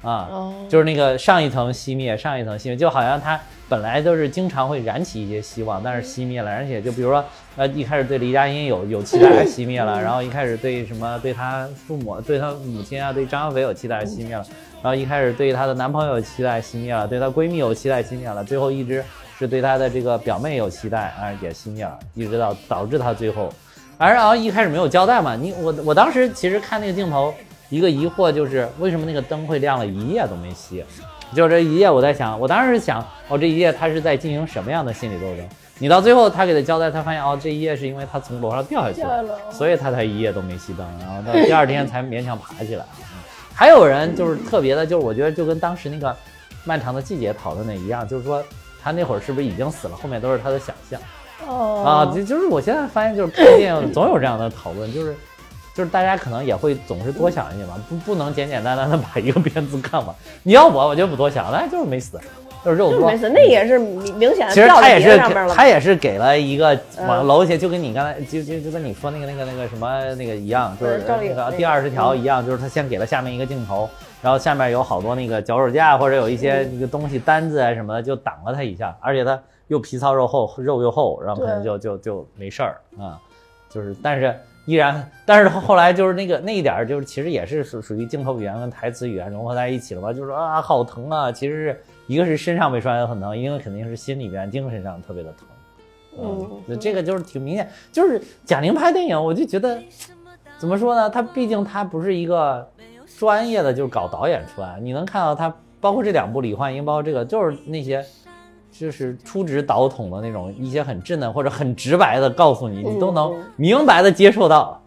啊，哦。就是那个上一层熄灭，上一层熄灭，就好像它本来都是经常会燃起一些希望，但是熄灭了，而且就比如说呃一开始对黎佳音有有期待熄灭了，然后一开始对什么对他父母对他母亲啊对张小斐有期待熄灭了，然后一开始对她的男朋友有期待熄灭了，对她闺蜜有期待熄灭了，最后一直是对她的这个表妹有期待啊也熄灭了，一直到导致她最后，而然后一开始没有交代嘛，你我我当时其实看那个镜头，一个疑惑就是为什么那个灯会亮了一夜都没熄，就这一夜我在想，我当时想哦这一夜他是在进行什么样的心理斗争？你到最后他给他交代，他发现哦这一夜是因为他从楼上掉下去 了。所以他才一夜都没熄灯，然后到第二天才勉强爬起来。嗯还有人就是特别的，就是我觉得就跟当时那个漫长的季节讨论的一样，就是说他那会儿是不是已经死了，后面都是他的想象哦啊。就就是我现在发现，就是看电影总有这样的讨论，就是就是大家可能也会总是多想一些嘛，不不能简简单单的把一个片子看完。你要我，我就不多想，那就是没死，就是肉多没。死，那也是明明显其实他也是。他也是给了一个往嗯楼下，就跟你刚才就就就跟你说那个那个那个什么那个一样，就是那个第二十条一样，就是他先给了下面一个镜头，然后下面有好多那个脚手架或者有一些嗯那个东西单子啊什么的，就挡了他一下，而且他又皮糙肉厚，肉又厚，然后可能就就就没事儿啊，就是但是。依然，但是后来就是那个那一点儿，就是其实也是属属于镜头语言跟台词语言融合在一起了吧？就是啊，好疼啊！其实是一个是身上被摔得很疼，一个肯定是心里边、精神上特别的疼。嗯那这个就是挺明显，就是贾玲拍电影，我就觉得怎么说呢？她毕竟她不是一个专业的，就是搞导演出来，你能看到她，包括这两部《李焕英》，包括这个，就是那些。就是出直导筒的那种，一些很稚嫩或者很直白的告诉你，你都能嗯明白的接受到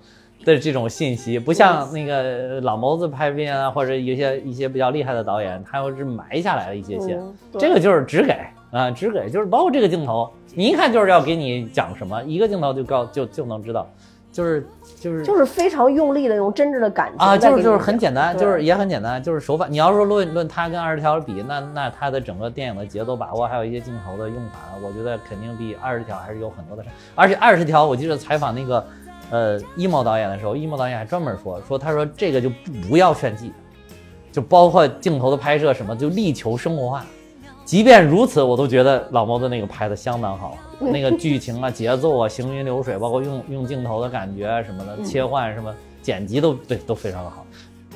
的这种信息，不像那个老谋子拍片啊，或者一些一些比较厉害的导演，他又是埋下来了一些线，这个就是只给啊，只给，就是包括这个镜头，你一看就是要给你讲什么，一个镜头就告就就能知道，就是就是就是非常用力的用真挚的感情啊，就是就是很简单，就是也很简单，就是手法。你要说论论他跟二十条比，那那他的整个电影的节奏把握，还有一些镜头的用法，我觉得肯定比二十条还是有很多的差。而且二十条，我记得采访那个呃一毛导演的时候，一毛导演还专门说说，他说这个就不不要炫技，就包括镜头的拍摄什么，就力求生活化。即便如此，我都觉得老毛的那个拍的相当好，那个剧情啊、节奏啊、行云流水，包括用用镜头的感觉啊什么的，切换什么剪辑都对都非常的好。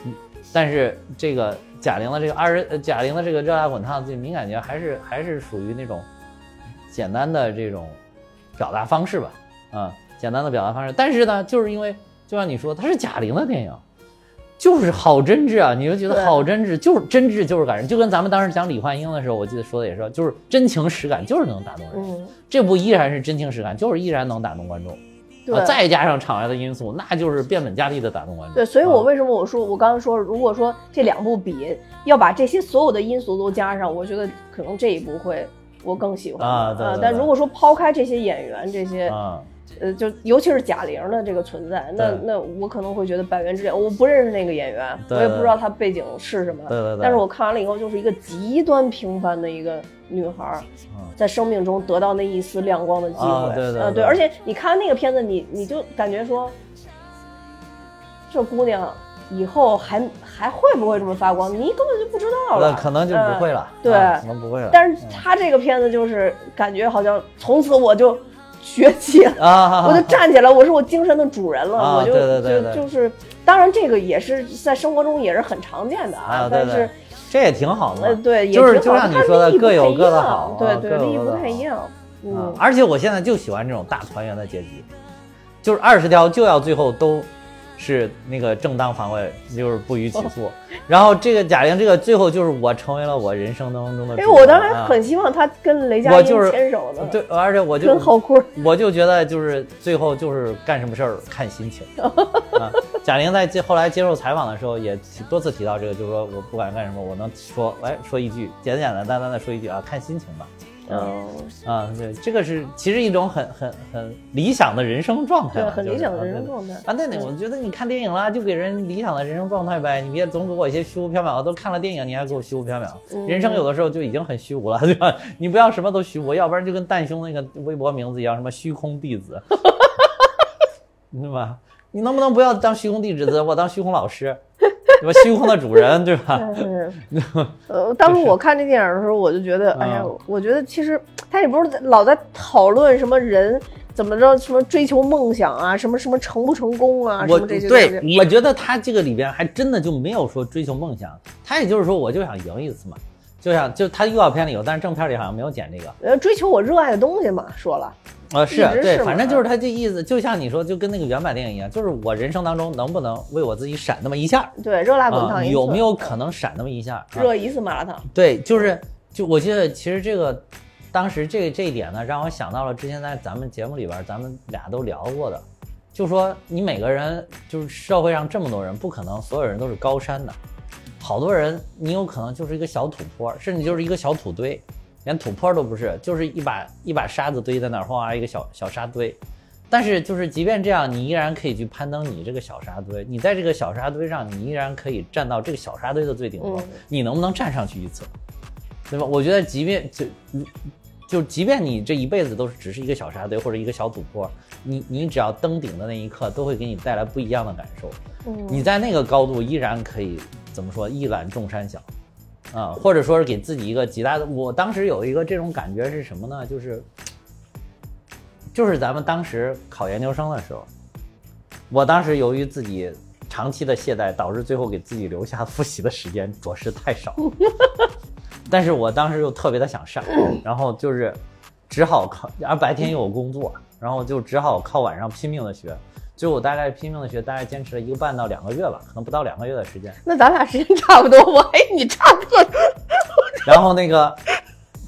嗯，但是这个贾玲的这个二十，呃贾玲的这个热辣滚烫，这敏感觉还是还是属于那种简单的这种表达方式吧，啊、简单的表达方式。但是呢，就是因为就像你说，它是贾玲的电影，就是好真挚啊，你就觉得好真挚，就是真挚就是感人，就跟咱们当时讲李焕英的时候，我记得说的也是，就是真情实感，就是能打动人。嗯，这部依然是真情实感，就是依然能打动观众。对。啊，再加上场外的因素，那就是变本加厉的打动观众。对，所以我啊。为什么我说我刚刚说，如果说这两部比，要把这些所有的因素都加上，我觉得可能这一部会我更喜欢。呃啊对对对但如果说抛开这些演员，这些啊，呃，就尤其是贾玲的这个存在，那那我可能会觉得《百元之恋》，我不认识那个演员，我也不知道她背景是什么，对对对但是我看完了以后，就是一个极端平凡的一个女孩在生命中得到那一丝亮光的机会，啊对对呃对而且你看那个片子，你你就感觉说，这姑娘以后还还会不会这么发光，你根本就不知道了，那可能就不会嗯了，对啊可能不会了。但是她这个片子就是感觉好像从此我就学起。啊，我就站起来，我是我精神的主人了，啊我就对对对对就就是，当然这个也是在生活中也是很常见的啊，对对但是这也挺好的嘛。呃对，也就是就像你说的各有各的好啊对对，利益不太一样，啊嗯，，而且我现在就喜欢这种大团圆的结局，就是二十条就要最后都是那个正当防卫，就是不予起诉。然后这个贾玲这个最后就是我成为了我人生当中的因为我当时啊很希望他跟雷佳音我就是牵手呢，对，而且我就跟浩坤，我就觉得就是最后就是干什么事儿看心情 啊。贾玲在接后来接受采访的时候也多次提到这个，就是说我不管干什么，我能说哎说一句简简单单单的说一句啊，看心情吧。嗯，啊，对，这个是其实一种很很很理想的人生状态对，很理想的啊对人生状态。啊，对对，我觉得你看电影啦，就给人理想的人生状态呗，你别总给我一些虚无缥缈的。都看了电影，你还给我虚无缥缈，嗯人生有的时候就已经很虚无了，对吧？你不要什么都虚无，要不然就跟蛋兄那个微博名字一样，什么虚空弟子，对吧？你能不能不要当虚空弟子，我当虚空老师，对吧？虚空的主人，对吧？对，呃，当时我看这电影的时候，我就觉得，哎呀嗯，我觉得其实他也不是老在讨论什么人怎么着什么追求梦想啊，什么什么成不成功啊，什么这些东对西。我觉得他这个里边还真的就没有说追求梦想，他也就是说我就想赢一次嘛，就像就他预告片里有，但是正片里好像没有剪这个。呃，追求我热爱的东西嘛，说了，呃，是对，反正就是他这意思，就像你说，就跟那个原版电影一样，就是我人生当中能不能为我自己闪那么一下对，热辣滚啊？烫有没有可能闪那么一下？啊热一次麻辣烫？对，就是就我记得，其实这个当时这这一点呢，让我想到了之前在咱们节目里边，咱们俩都聊过的，就说你每个人就是社会上这么多人，不可能所有人都是高山的，好多人你有可能就是一个小土坡，甚至就是一个小土堆，连土坡都不是，就是一把一把沙子堆在那儿，哗一个小小沙堆。但是就是即便这样，你依然可以去攀登你这个小沙堆，你在这个小沙堆上，你依然可以站到这个小沙堆的最顶峰，嗯你能不能站上去一次？对吧？我觉得即便就就即便你这一辈子都是只是一个小沙堆或者一个小土坡，你你只要登顶的那一刻，都会给你带来不一样的感受。嗯，你在那个高度依然可以怎么说一览众山小，啊，或者说是给自己一个极大的。我当时有一个这种感觉是什么呢？就是就是咱们当时考研究生的时候，我当时由于自己长期的懈怠，导致最后给自己留下复习的时间着实太少。但是我当时又特别的想上，然后就是只好靠，而白天又有工作，然后就只好靠晚上拼命的学。最后我大概拼命的学，大概坚持了一个半到两个月吧，可能不到两个月的时间。那咱俩时间差不多，我还你差不多。然后那个，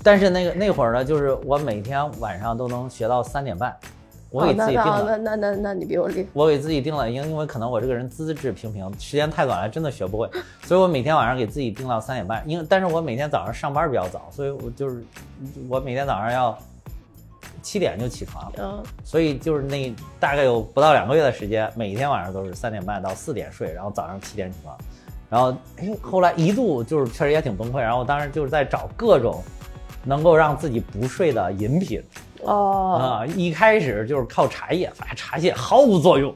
但是那个那会儿呢，就是我每天晚上都能学到三点半，我给自己定了。那那那那那你比我厉害。我给自己定了，因因为可能我这个人资质平平，时间太短了，真的学不会，所以我每天晚上给自己定到三点半。因为但是我每天早上上班比较早，所以我就是我每天早上要七点就起床，嗯，所以就是那大概有不到两个月的时间，每天晚上都是三点半到四点睡，然后早上七点起床。然后哎，后来一度就是确实也挺崩溃，然后我当时就是在找各种能够让自己不睡的饮品。哦，啊，一开始就是靠茶叶，发现茶叶毫无作用。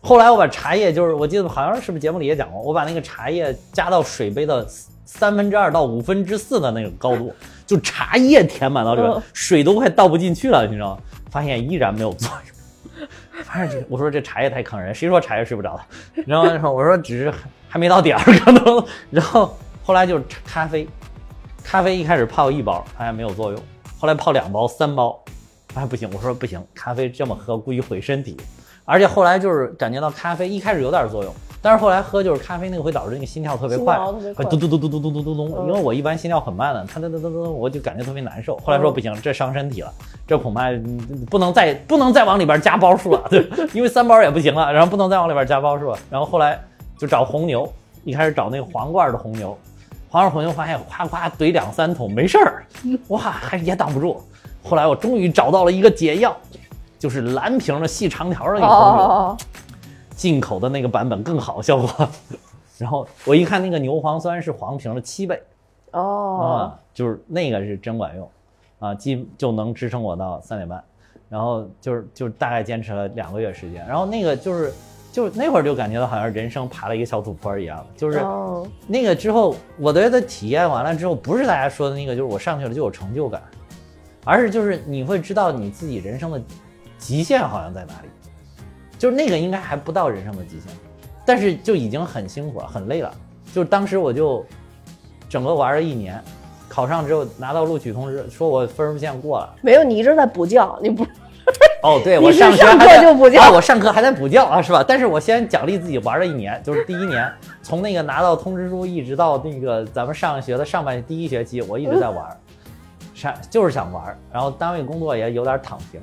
后来我把茶叶，就是我记得好像是不是节目里也讲过，我把那个茶叶加到水杯的三分之二到五分之四的那个高度，就茶叶填满到这个嗯水都快倒不进去了，你知道吗？发现依然没有作用。反正这，我说这茶叶太坑人，谁说茶叶睡不着的？然后我说只是还没到点儿可能，然后后来就是咖啡，咖啡一开始泡一包，发现没有作用，后来泡两包、三包，发现不行。我说不行，咖啡这么喝估计毁身体。而且后来就是感觉到咖啡一开始有点作用，但是后来喝就是咖啡那个会导致那个心跳特别快会嘟嘟嘟嘟嘟嘟嘟嘟嘟因为我一般心跳很慢的，它哒哒哒哒，我就感觉特别难受。后来说嗯不行，这伤身体了，这恐怕嗯不能再不能再往里边加包数了，对，因为三包也不行了，然后不能再往里边加包数了。然后后来就找红牛，一开始找那个皇冠的红牛，皇冠红牛发现夸夸怼两三桶没事儿，哇，还也挡不住。后来我终于找到了一个解药，就是蓝瓶的细长条的那个红牛，哦，进口的那个版本更好效果。然后我一看那个牛磺酸是黄瓶的七倍。哦，啊，就是那个是真管用啊，基就能支撑我到三点半。然后就是就是大概坚持了两个月时间，然后那个就是就那会儿就感觉到好像人生爬了一个小土坡一样，就是哦，那个之后，我觉得体验完了之后，不是大家说的那个，就是我上去了就有成就感，而是就是你会知道你自己人生的极限好像在哪里，就是那个应该还不到人生的极限，但是就已经很辛苦了，很累了。就是当时我就整个玩了一年，考上之后拿到录取通知，说我分数线过了。没有，你一直在补觉，你不哦，对 我上学上课就补觉啊我上课还在补觉啊，是吧？但是我先奖励自己玩了一年，就是第一年，从那个拿到通知书一直到那个咱们上学的上半第一学期，我一直在玩，上就是想玩，然后单位工作也有点躺平，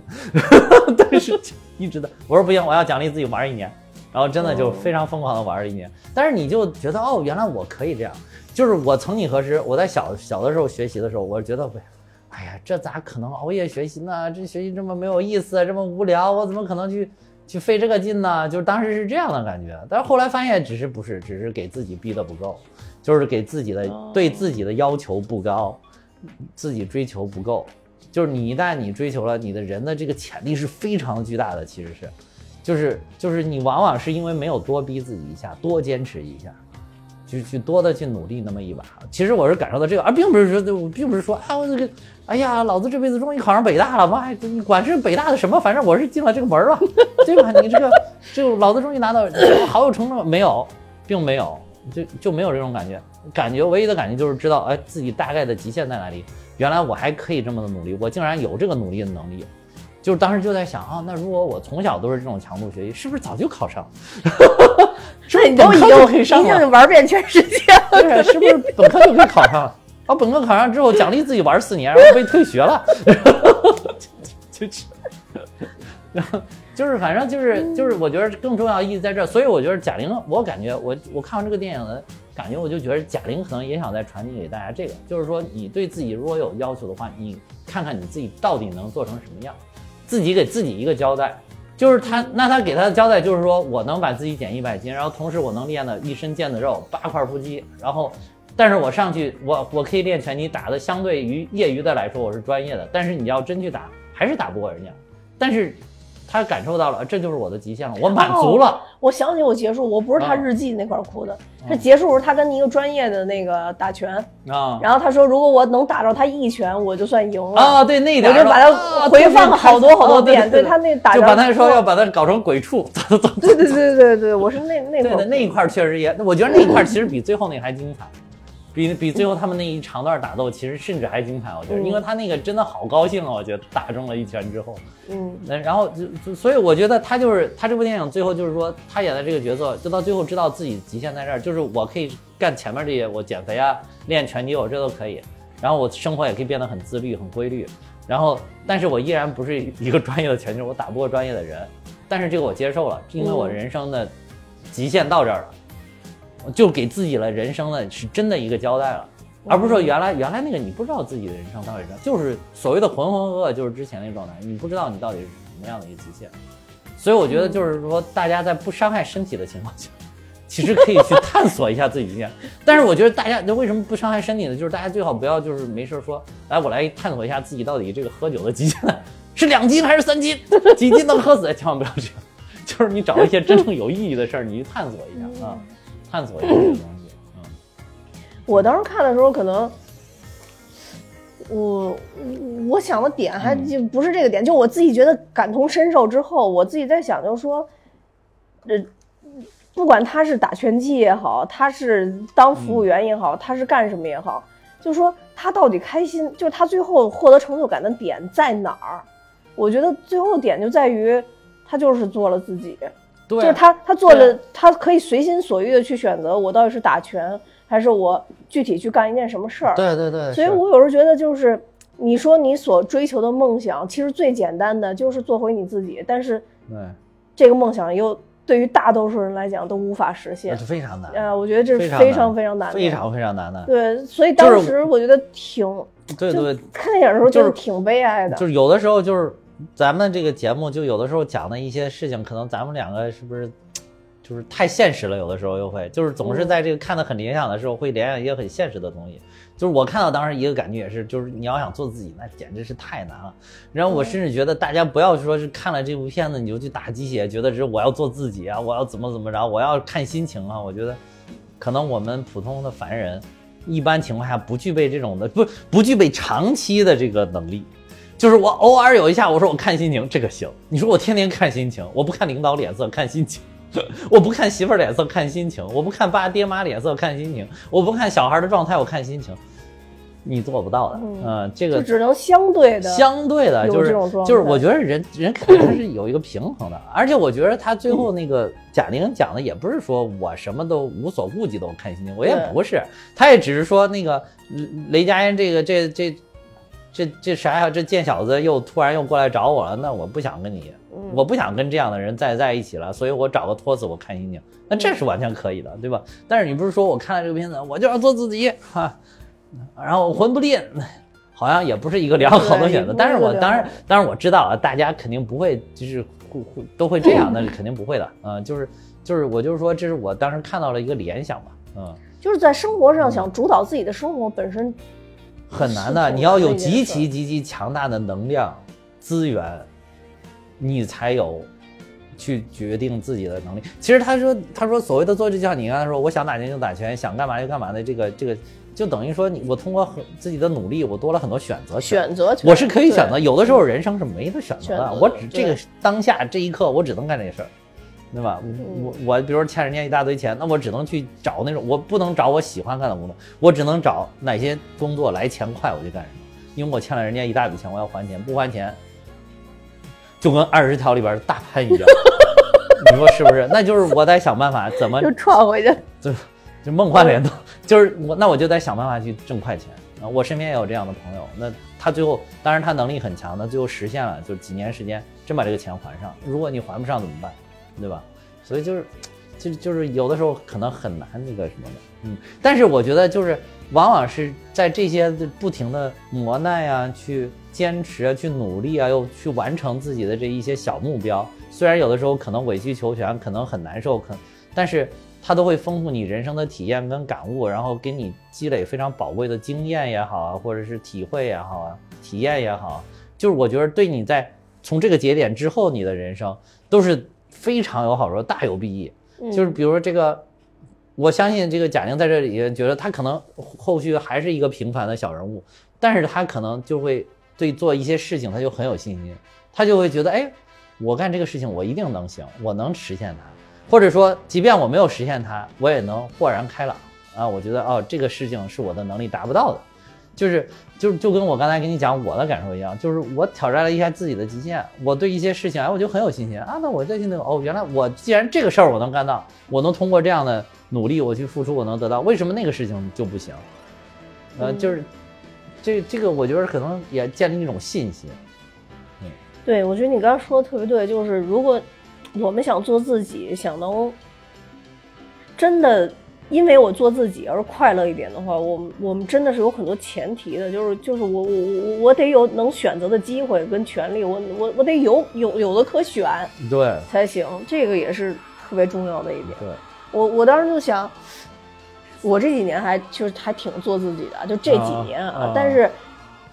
但是就一直的，我说不行，我要奖励自己玩一年，然后真的就非常疯狂的玩了一年，但是你就觉得哦，原来我可以这样，就是我曾几何时，我在小 小的时候学习的时候，我觉得不。哎呀，这咋可能熬夜学习呢？这学习这么没有意思，这么无聊，我怎么可能去去费这个劲呢？就是当时是这样的感觉，但是后来发现只是不是，只是给自己逼得不够，就是给自己的哦对自己的要求不高，自己追求不够。就是你一旦你追求了，你的人的这个潜力是非常巨大的，其实是，就是就是你往往是因为没有多逼自己一下，多坚持一下，去去多的去努力那么一把。其实我是感受到这个，而并不是说，我并不是说啊，我这个，哎呀，老子这辈子终于考上北大了，妈呀，你管是北大的什么，反正我是进了这个门了，对吧？你这个，这个老子终于拿到好有成就，没有，并没有，就就没有这种感觉。感觉唯一的感觉就是知道，哎，自己大概的极限在哪里。原来我还可以这么的努力，我竟然有这个努力的能力。就是当时就在想啊，那如果我从小都是这种强度学习，是不是早就考上了？那你都已经可以上了，已经玩遍全世界了，对，是不是本科就可以考上了？啊，本科考上之后奖励自己玩四年，然后被退学了，就就，然后就是反正就是就是，我觉得更重要意义在这儿，所以我觉得贾玲，我感觉我我看完这个电影的感觉，我就觉得贾玲可能也想再传递给大家这个，就是说你对自己如果有要求的话，你看看你自己到底能做成什么样。自己给自己一个交代，就是他，那他给他的交代就是说我能把自己减一百斤，然后同时我能练的一身腱子肉，八块腹肌，然后，但是我上去，我我可以练拳击，打的相对于业余的来说我是专业的，但是你要真去打，还是打不过人家，但是。他感受到了，这就是我的极限了，我满足了。我想起我结束，我不是他日记那块哭的，是结束时候他跟一个专业的那个打拳啊，然后他说如果我能打着他一拳，我就算赢了啊。对那一点，我就把他回放了好多好多遍。对他那打就把他说要把他搞成鬼畜，对对对对对，我是那那块那一块确实也，我觉得那一块其实比最后那个还精彩。比比最后他们那一长段打斗，其实甚至还精彩，我觉得，因为他那个真的好高兴啊，我觉得打中了一拳之后，嗯，那然后就就所以我觉得他就是他这部电影最后就是说他演的这个角色，就到最后知道自己极限在这儿，就是我可以干前面这些，我减肥啊，练拳击，我这都可以，然后我生活也可以变得很自律、很规律，然后但是我依然不是一个专业的拳击手，我打不过专业的人，但是这个我接受了，因为我人生的极限到这儿了。就给自己了人生的是真的一个交代了，而不是说原来原来那个你不知道自己的人生到底是就是所谓的浑浑噩噩，就是之前那个状态，你不知道你到底是什么样的一个极限。所以我觉得就是说，大家在不伤害身体的情况下，其实可以去探索一下自己极限。但是我觉得大家那为什么不伤害身体呢？就是大家最好不要就是没事说，来我来探索一下自己到底这个喝酒的极限是两斤还是三斤，几斤能喝死？千万不要这样，就是你找一些真正有意义的事儿，你去探索一下啊。探索一些东西，嗯，我当时看的时候，可能我我想的点还就不是这个点，就我自己觉得感同身受之后，我自己在想，就是说，呃，不管他是打拳击也好，他是当服务员也好，他是干什么也好，就是说他到底开心，就是他最后获得成就感的点在哪儿？我觉得最后点就在于他就是做了自己。就是他，他做了，他可以随心所欲的去选择，我到底是打拳，还是我具体去干一件什么事儿？对对对。所以我有时候觉得，就是你说你所追求的梦想，其实最简单的就是做回你自己。但是，对这个梦想又对于大多数人来讲都无法实现，非常难。呃，我觉得这是非常非常难的，非常非常难的。对，所以当时我觉得挺，对对，看电影的时候就是挺悲哀的。就是有的时候就是。咱们这个节目就有的时候讲的一些事情，可能咱们两个是不是就是太现实了？有的时候又会，就是总是在这个看的很理想的时候，会联想一些很现实的东西。就是我看到当时一个感觉也是，就是你要想做自己，那简直是太难了。然后我甚至觉得大家不要说是看了这部片子你就去打鸡血，觉得是我要做自己啊，我要怎么怎么着，我要看心情啊。我觉得可能我们普通的凡人，一般情况下不具备这种的，不不具备长期的这个能力。就是我偶尔有一下，我说我看心情，这个行。你说我天天看心情，我不看领导脸色看心情，我不看媳妇儿脸色看心情，我不看爸爹妈脸色看心情，我不看小孩的状态我看心情，你做不到的。嗯，这个只能相对的，相对的，就是就是我觉得人人肯定是有一个平衡的，而且我觉得他最后那个贾玲讲的也不是说我什么都无所顾忌的，我看心情，我也不是，他也只是说那个雷佳音这个这这。这这啥呀？这贱小子又突然又过来找我了，那我不想跟你，我不想跟这样的人再在一起了，所以我找个托子，我看心情，那这是完全可以的，对吧？但是你不是说我看了这个片子，我就要做自己哈，然后魂不吝，好像也不是一个良好的选择。但是我当然，当然我知道啊，大家肯定不会就是会会都会这样，那 肯定不会的，嗯，就是就是我就是说，这是我当时看到了一个联想吧，嗯，就是在生活上想主导自己的生活本身。很难的，你要有极其极其强大的能量资源，你才有去决定自己的能力。其实他说他说所谓的做，就像你刚才说，我想打拳就打拳，想干嘛就干嘛的这个这个，就等于说你我通过很自己的努力，我多了很多选择。选择权我是可以选择，有的时候人生是没得选择的，我只这个当下这一刻我只能干这事儿，对吧？我我我比如说欠人家一大堆钱，那我只能去找那种，我不能找我喜欢干的工作，我只能找哪些工作来钱快我就干什么，因为我欠了人家一大笔钱，我要还钱，不还钱就跟二十条里边的大潘一样，你说是不是？那就是我得想办法怎么就创回去。就就梦幻联动，就是我那我就得想办法去挣快钱啊！我身边也有这样的朋友，那他最后当然他能力很强，那最后实现了，就几年时间真把这个钱还上。如果你还不上怎么办？对吧？所以就是，就就是有的时候可能很难那个什么的，嗯。但是我觉得就是往往是在这些不停的磨难呀、去坚持啊、去努力啊，又去完成自己的这一些小目标，虽然有的时候可能委曲求全，可能很难受，可但是它都会丰富你人生的体验跟感悟，然后给你积累非常宝贵的经验也好啊，或者是体会也好啊，体验也好，就是我觉得对你在从这个节点之后，你的人生都是非常有好处，大有裨益。就是比如说这个，我相信这个贾玲在这里觉得她可能后续还是一个平凡的小人物，但是她可能就会对做一些事情她就很有信心，她就会觉得，哎，我干这个事情我一定能行，我能实现它，或者说即便我没有实现它，我也能豁然开朗啊，我觉得哦这个事情是我的能力达不到的。就是就就跟我刚才跟你讲我的感受一样，就是我挑战了一下自己的极限，我对一些事情哎我就很有信心啊，那我在那个哦原来我既然这个事儿我能干到，我能通过这样的努力我去付出我能得到，为什么那个事情就不行？呃，嗯就是这这个我觉得可能也建立一种信心，嗯对，我觉得你刚刚说的特别对，就是如果我们想做自己，想能真的因为我做自己而快乐一点的话，我我们真的是有很多前提的，就是就是我我我我得有能选择的机会跟权利，我我我得有有有的可选对才行，这个也是特别重要的一点。对，我我当时就想，我这几年还就是还挺做自己的，就这几年啊，但是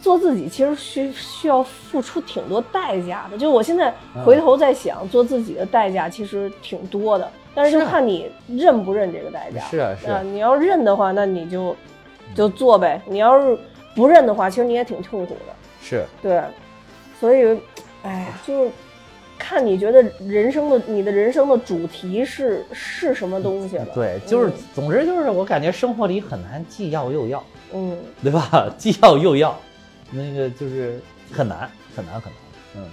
做自己其实需需要付出挺多代价的。就我现在回头在想，做自己的代价其实挺多的，但是就看你认不认这个代价。是啊是啊。你要认的话，那你就就做呗；你要是不认的话，其实你也挺痛苦的。是。对，所以，哎，就是看你觉得人生的你的人生的主题是是什么东西了。对，就是嗯。总之就是我感觉生活里很难既要又要。嗯，对吧？既要又要，那个就是很难很难很难，嗯，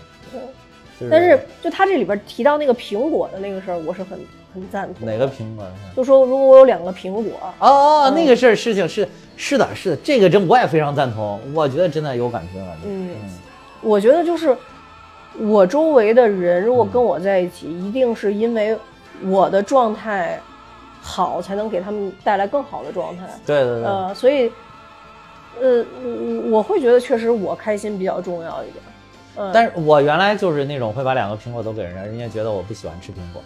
就是。但是就他这里边提到那个苹果的那个事儿，我是很很赞同。哪个苹果？就说如果我有两个苹果，哦哦，嗯那个事儿事情是是的是的，这个真我也非常赞同，我觉得真的有感觉感觉，嗯我觉得就是我周围的人如果嗯跟我在一起，一定是因为我的状态好，才能给他们带来更好的状态。对对对，呃，所以，呃，我我会觉得确实我开心比较重要一点。嗯，但是我原来就是那种会把两个苹果都给人家，人家觉得我不喜欢吃苹果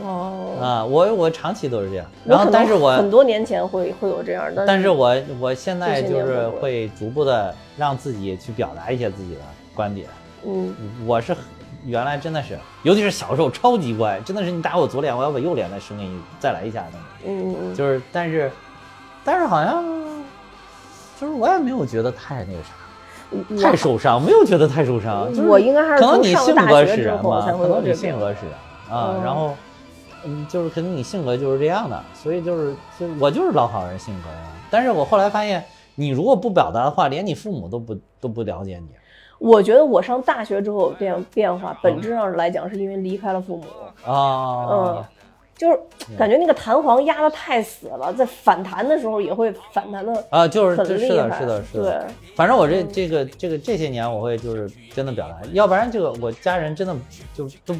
哦，啊，我我长期都是这样，然后但是我很多年前会会有这样，的但是我我现在就是会会逐步的让自己去表达一些自己的观点。嗯我是原来真的是，尤其是小时候超级乖，真的是你打我左脸，我要把右脸再伸给你再来一下那种。嗯嗯，就是，但是，但是好像就是我也没有觉得太那个啥，嗯太受伤，没有觉得太受伤。就是我应该还是可能你性格使然吧，可能你。性格使然啊，嗯然后。嗯，就是可能你性格就是这样的，所以就是就是我就是老好人性格呀。但是我后来发现，你如果不表达的话，连你父母都不都不了解你。我觉得我上大学之后有变变化，本质上来讲是因为离开了父母，啊，嗯，就是感觉那个弹簧压得太死了，在反弹的时候也会反弹的啊，就是是的，是的，是的。对，反正我这这个这个这些年，我会就是真的表达，要不然这个我家人真的就都，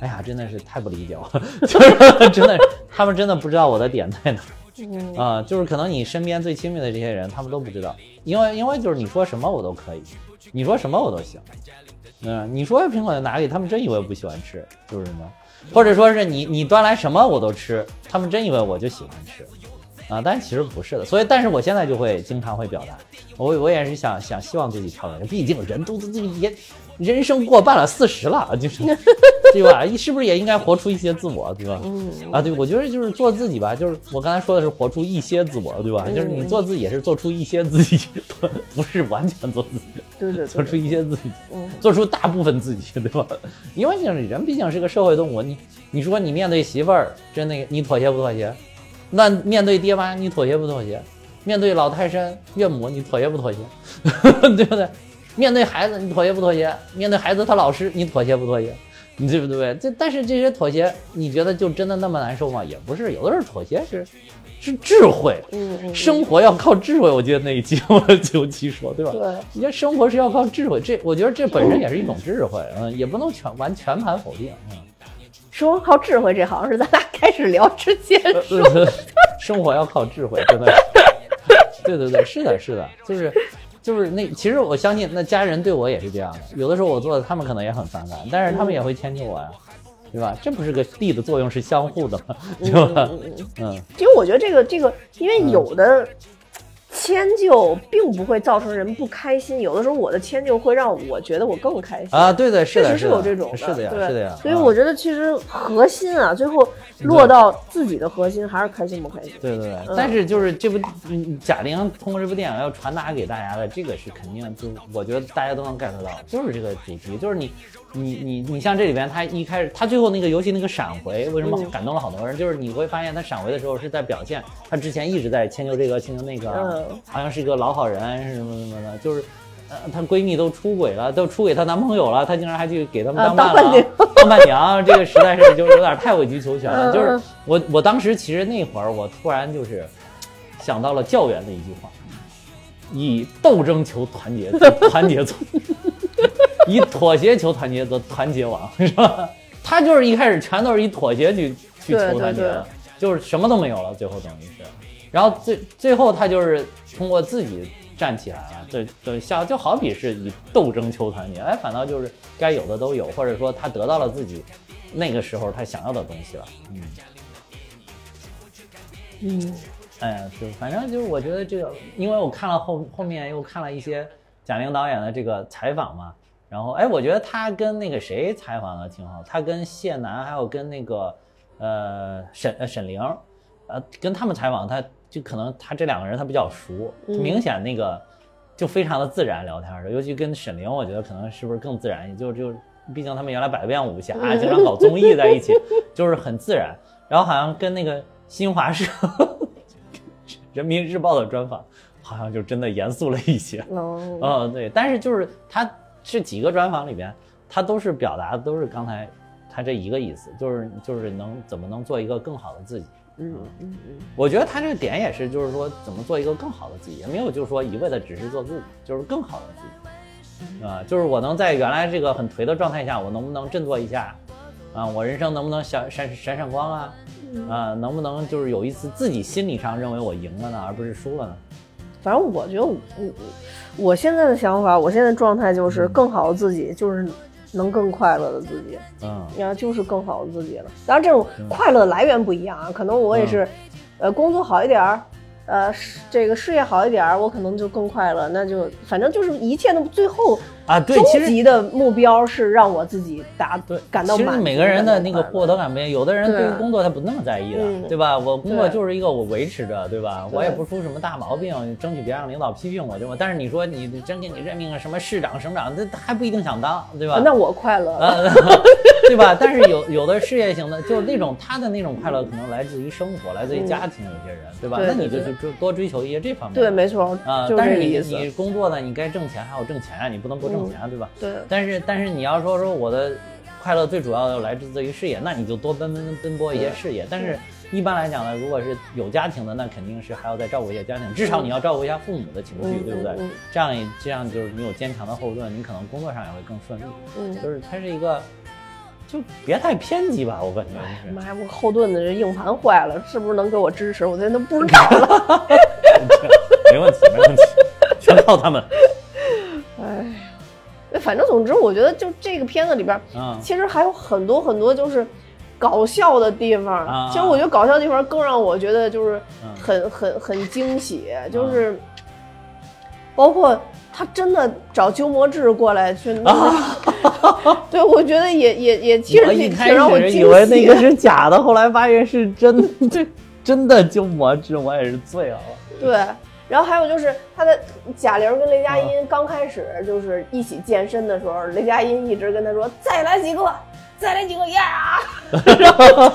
哎呀，真的是太不理解我，就是真的，他们真的不知道我的点在哪嗯。啊、就是可能你身边最亲密的这些人，他们都不知道，因为因为就是你说什么我都可以，你说什么我都行，嗯，你说苹果在哪里他们，真以为我不喜欢吃，就是什么，或者说是你你端来什么我都吃，他们真以为我就喜欢吃。啊，但其实不是的，所以，但是我现在就会经常会表达，我我也是想想希望自己超越，毕竟人都都这个也人生过半了，四十了，就是对吧？是不是也应该活出一些自我，对吧？嗯啊，对，我觉得就是做自己吧，就是我刚才说的是活出一些自我，对吧？就是嗯你做自己也是做出一些自己，不是完全做自己，对对做出，一些自己，嗯 做出大部分自己，对吧？因为就是人毕竟是个社会动物，你你说你面对媳妇儿，真的你妥协不妥协？那面对爹妈，你妥协不妥协？面对老泰山岳母，你妥协不妥协？对不对？面对孩子，你妥协不妥协？面对孩子他老师，你妥协不妥协？你对不对？这但是这些妥协，你觉得就真的那么难受吗？也不是，有的时候妥协是是智慧，生活要靠智慧。我记得那一期我九七说，对吧？对，你这生活是要靠智慧，这我觉得这本身也是一种智慧，嗯，也不能全完全盘否定，嗯。说靠智慧，这好像是咱俩开始聊之前说，呃 生活要靠智慧，真的是。对对对，是的，是的，就是就是那，其实我相信那家人对我也是这样的。有的时候我做的，他们可能也很反感，但是他们也会迁就我呀，对吧？这不是个力的作用是相互的嘛，对吧？嗯嗯嗯嗯，其实我觉得这个这个，因为有的迁就并不会造成人不开心，有的时候我的迁就会让我觉得我更开心。啊，对对是的，确实是有这种是的呀，对。是的呀。所以啊。我觉得其实核心啊，最后落到自己的核心还是开心不开心。对对对，嗯。但是就是这部嗯贾玲通过这部电影要传达给大家的，这个是肯定就我觉得大家都能 get 到，就是这个主题，就是你你你你像这里边他一开始他最后那个游戏那个闪回，为什么嗯感动了好多人？就是你会发现他闪回的时候是在表现他之前一直在迁就这个迁就那个，嗯好像是一个老好人是什么什么的，就是。呃，她闺蜜都出轨了，都出轨她男朋友了，她竟然还去给他们啊当伴郎、当伴娘当伴娘，这个实在是就有点太委曲求全了。就是我我当时其实那会儿我突然就是想到了教员的一句话：以斗争求团结，团结存；以妥协求团结，则团结亡，是吧？他就是一开始全都是以妥协去去求团结的，就是什么都没有了，最后等于是。然后最最后他就是通过自己站起来了，对对，像就好比是以斗争求团结，哎，反倒就是该有的都有，或者说他得到了自己那个时候他想要的东西了，嗯。嗯哎呀，就，反正就是我觉得这个，因为我看了后后面又看了一些贾玲导演的这个采访嘛，然后哎，我觉得他跟那个谁采访的挺好，他跟谢楠还有跟那个呃沈呃沈凌，呃跟他们采访，他就可能他这两个人他比较熟，嗯明显那个就非常的自然聊天的，尤其跟沈凌，我觉得可能是不是更自然，就就毕竟他们原来百变武侠，经常搞综艺在一起，就是很自然。然后好像跟那个新华社。人民日报的专访，好像就真的严肃了一些。哦嗯，对，但是就是他这几个专访里边，他都是表达的都是刚才他这一个意思，就是就是能怎么能做一个更好的自己。嗯嗯嗯，我觉得他这个点也是，就是说怎么做一个更好的自己，也没有就是说一味的只是做自己，就是更好的自己，啊，就是我能在原来这个很颓的状态下，我能不能振作一下，啊，我人生能不能闪闪闪闪光啊，啊，能不能就是有一次自己心理上认为我赢了呢，而不是输了呢？反正我觉得我我我现在的想法，我现在的状态就是更好的自己，就是能更快乐的自己。嗯然后就是更好的自己了。当然，这种快乐来源不一样啊，可能我也是，呃，工作好一点儿，呃，是这个事业好一点儿，我可能就更快乐。那就反正就是一切的最后啊，对，其实极的目标是让我自己达对，感到满足。每个人的那个获得感不一样，有的人对于工作他不那么在意的，嗯对吧？我工作就是一个我维持着，对吧？对我也不出什么大毛病，争取别让领导批评我，对吧？但是你说你真给你任命个什么市长、省长，这还不一定想当，对吧？那我快乐了。呃，对吧？但是有有的事业型的，就是那种他的那种快乐，可能来自于生活，来自于家庭，有些人，对吧？那你就对就就多追求一些这方面。对，没错，啊，但是你。你工作呢，你该挣钱还要挣钱啊，你不能不挣钱，对吧？对，但是但是你要说说我的快乐最主要的来自于事业，那你就多奔奔奔波一些事业。但是一般来讲呢，如果是有家庭的，那肯定是还要再照顾一下家庭，至少你要照顾一下父母的情绪，嗯对不对嗯嗯？这样也这样就是你有坚强的后盾，你可能工作上也会更顺利。嗯，就是它是一个，就别太偏激吧，我感觉就是。妈呀，我后盾的这硬盘坏了，是不是能给我支持？我现在都不知道了。没问题，没问题，全靠他们。哎，反正总之，我觉得就这个片子里边，嗯其实还有很多很多就是搞笑的地方。啊其实我觉得搞笑的地方更让我觉得就是嗯很、很很惊喜，就是包括他真的找鸠摩智过来去弄、啊 对，我觉得也也也，其实我挺让我惊始以为那个是假的，后来发现是真 的，真的就魔制，我也是醉了。对，然后还有就是他的贾玲跟雷佳啊音刚开始就是一起健身的时候，雷佳音一直跟他说再来几个，再来几个呀，然 后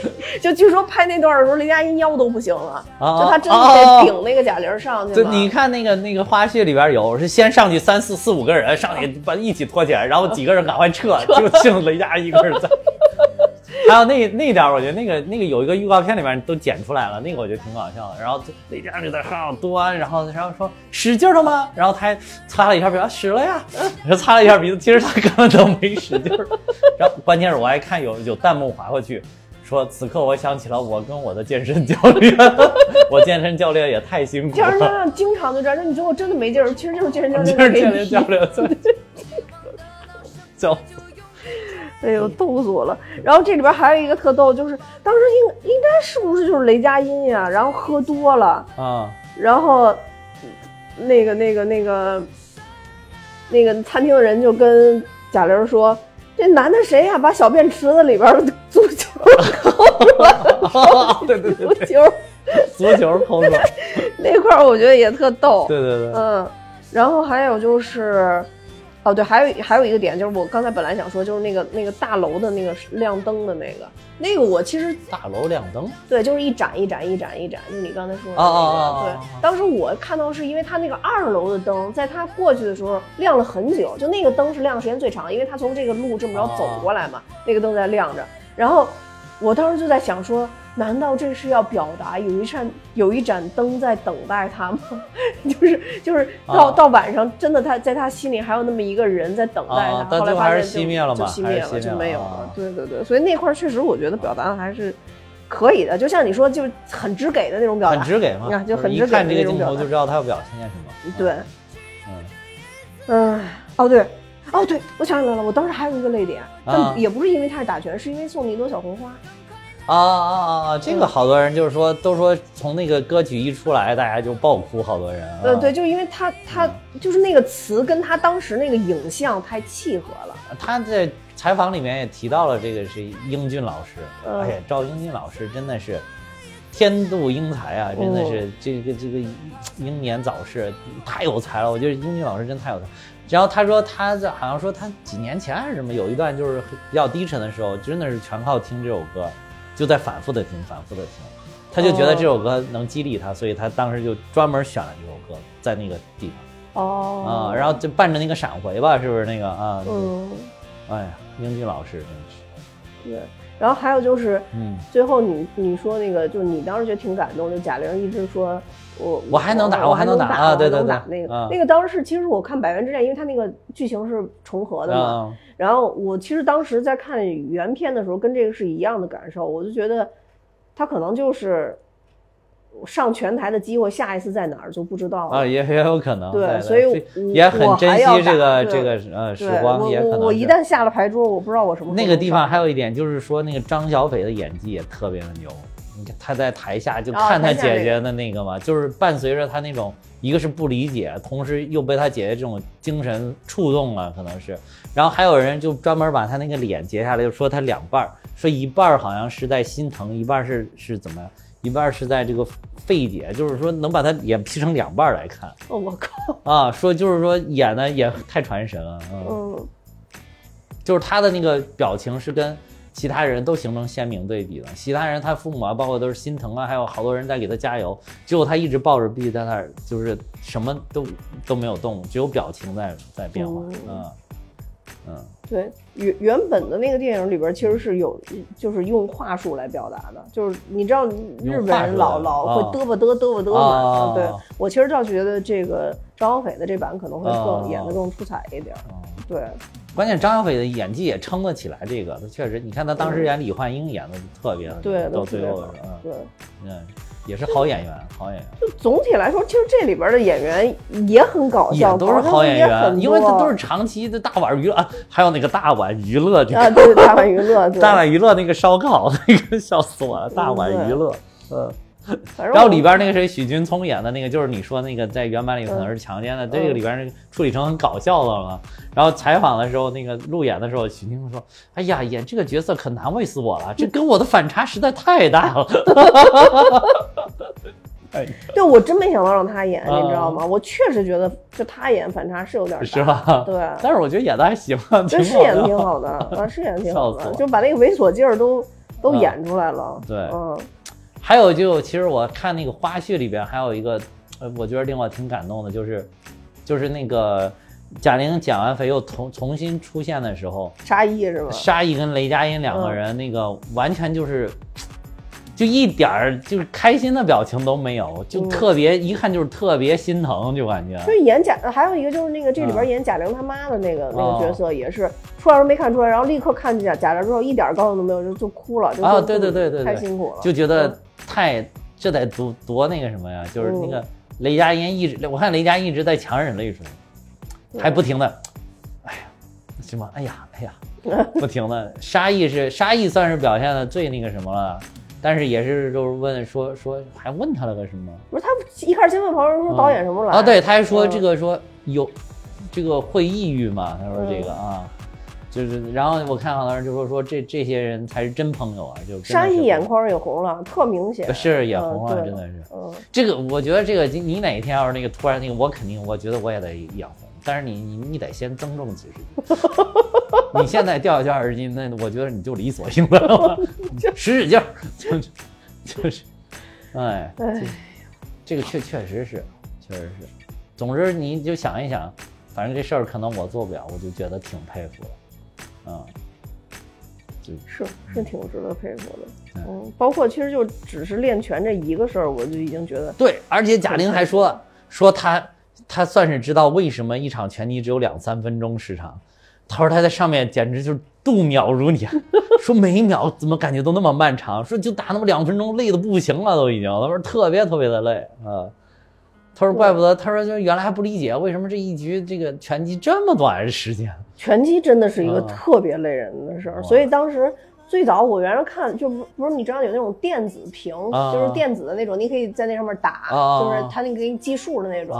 就据说拍那段的时候，雷佳音腰都不行了，啊就他真的啊得顶那个贾玲上去就嘛。你看那个那个花絮里边有是先上去三四四五个人上去 把一起拖起来，然后几个人赶快撤，就剩雷佳音一个人在。还有那那点儿，我觉得那个那个有一个预告片里面都剪出来了，那个我觉得挺搞笑的。然后就雷佳就在上端，然后然后说使劲了吗？然后他还擦了一下鼻子，啊使了呀，然后擦了一下鼻子，其实他根本都没使劲。然后关键是我还看有有弹幕划过去。说此刻我想起了我跟我的健身教练，我健身教练也太辛苦健身教了，练经常就这样，就你最后真的没劲儿，其实就是健身教练健身你教练在教 哎呦，逗死我了！然后这里边还有一个特逗，就是当时应应该是不是就是雷佳音呀？然后喝多了，啊然后那个那个那个那个餐厅的人就跟贾玲说：“这男的谁呀？把小便池子里边的足球抠出来了，对对 对对，足球足球抠出来，那块儿我觉得也特逗。对对对，嗯，然后还有就是，哦对，还有还有一个点就是我刚才本来想说，就是那个那个大楼的那个亮灯的那个，那个我其实大楼亮灯，对，就是一盏一盏一盏一盏，就是你刚才说的那个。对，当时我看到是因为它那个二楼的灯，在它过去的时候亮了很久，就那个灯是亮的时间最长，因为它从这个路这么着走过来嘛，那个灯在亮着。然后我当时就在想说，难道这是要表达有一扇有一盏灯在等待他吗？就是就是到、啊。到晚上，真的他在他心里还有那么一个人在等待他，后来还是发现就熄灭了嘛就熄灭了，就没有了。啊。对对对，所以那块儿确实我觉得表达的还是可以的，就像你说，就很直给的那种表达，很直给嘛，啊就很一直给的看这个镜头就知道他要表现些什么。对，嗯，嗯，哦对，哦对，我想起来了，我当时还有一个泪点，啊。但也不是因为他是打拳，是因为送你一朵小红花。啊啊啊啊！这个嗯好多人就是说，都说从那个歌曲一出来，大家就爆哭，好多人。呃，啊对，，就因为他他就是那个词跟他当时那个影像太契合了。他在采访里面也提到了这个是英俊老师，嗯哎呀，赵英俊老师真的是天妒英才啊，真的是这个这个英年早逝，太有才了。我觉得英俊老师真太有才。然后他说他在好像说他几年前还是什么，有一段就是比较低沉的时候，真的是全靠听这首歌，就在反复的听，反复的听。他就觉得这首歌能激励他，所以他当时就专门选了这首歌，在那个地方哦啊，然后就伴着那个闪回吧，是不是那个啊？嗯，哎呀，英俊老师真是，对。然后还有就是嗯，最后你你说那个，就是你当时觉得挺感动，就贾玲一直说我我还能打我我还能能打啊对对对打那个啊那个当时其实我看《百元之恋》，因为它那个剧情是重合的嘛，啊，然后我其实当时在看原片的时候，跟这个是一样的感受，我就觉得他可能就是上拳台的机会，下一次在哪儿就不知道了。啊，也也有可能，对对所以我也很珍惜这个这个呃时光，也可能我我我一旦下了牌桌，我不知道我什么时候那个地方还有有一点就是说，那个张小斐的演技也特别的牛。他在台下就哦看他姐姐的那个嘛，就是伴随着他那种，一个是不理解，同时又被他姐姐这种精神触动了，可能是。然后还有人就专门把他那个脸截下来，就说他两半儿，说一半儿好像是在心疼，一半儿是是怎么样，一半儿是在这个费解，就是说能把他脸劈成两半儿来看哦，我靠，啊，说就是说演的也太传神了，嗯。嗯，就是他的那个表情是跟其他人都形成鲜明对比了。其他人他父母啊，包括都是心疼啊，还有好多人在给他加油，只有他一直抱着臂在那儿，就是什么都都没有动，只有表情在在变化。嗯嗯嗯，对，原原本的那个电影里边其实是有，就是用话术来表达的，就是你知道日本人老老啊会嘚吧嘚嘚吧嘚嘛，啊对我其实倒觉得这个张小斐的这版可能会更、啊演得更出彩一点，嗯对，关键张小斐的演技也撑得起来，这个他确实，你看他当时演李焕英演的特别的，对，到最后对。嗯，也是好演员，好演员。就总体来说，其实这里边的演员也很搞笑，也都是好演员，因为他都是长期的大碗娱乐，啊 还有那个大碗娱乐这个啊，对大碗娱乐，大碗娱乐那个烧烤那个笑死我了，大碗娱乐，嗯，然后里边那个谁，许君聪演的那个，就是你说那个在原版里可能是强奸的，这个里边那个处理成很搞笑的了。然后采访的时候，那个路演的时候，许君聪说：“哎呀，演这个角色可难为死我了，这跟我的反差实在太大了。哎，对我真没想到让他演，啊你知道吗？我确实觉得就他演反差是有点大，是吧？对，但是我觉得演的还行啊，这是演得挺好的，啊，是演得挺好的，就把那个猥琐劲儿都都啊演出来了。对嗯，还有就其实我看那个花絮里边还有一个，呃，我觉得令我挺感动的，就是就是那个贾玲减完肥又重重新出现的时候，沙溢是吧？沙溢跟雷佳音两个人那个完全就是。就一点儿就是开心的表情都没有，就嗯特别、一看就是特别心疼，就感觉就是演贾，还有一个就是那个这里啊边演贾玲他妈的那个、那哦个角色也是出来时候没看出来，然后立刻看见贾贾玲之后一点高兴都没有，就就哭了，就啊，对对对对对，太辛苦了，就觉得太这得多多那个什么呀，就是那嗯个雷佳音一直，我看雷佳音一直在强忍泪水，还不停的，哎呀，什么，哎呀，哎呀，不停的。沙溢是沙溢算是表现的最那个什么了，但是也是就是问说说还问他了个什么不是他一开始先问朋友说导演什么来啊？对，他还说嗯这个说有这个会抑郁嘛？他说这个嗯啊。就是，然后我看好多人就说说这这些人才是真朋友啊，就真的沙溢眼眶也红了，特明显，是眼嗯红了，对真的是。嗯，这个我觉得这个你你哪一天要是那个突然那个，我肯定我觉得我也得眼红，但是你你你得先增重几十斤，你现在掉下去二十斤，那我觉得你就理所应当了，使使劲儿，就就是，哎，哎，这个确确实是，确实是。总之你就想一想，反正这事儿可能我做不了，我就觉得挺佩服的，嗯，是是挺值得佩服的，嗯嗯，包括其实就只是练拳这一个事儿，我就已经觉得对，而且贾玲还说说她她算是知道为什么一场拳击只有两三分钟时长。她说她在上面简直就是度秒如年，说每一秒怎么感觉都那么漫长，说就打那么两分钟累的不行了都已经，她说特别特别的累啊。她说怪不得，他说就原来还不理解为什么这一局这个拳击这么短时间。拳击真的是一个啊特别累人的事儿，哇所以当时最早我原来看就不不是你知道有那种电子屏，啊就是电子的那种，你可以在那上面打，啊就是它那个给你计数的那种。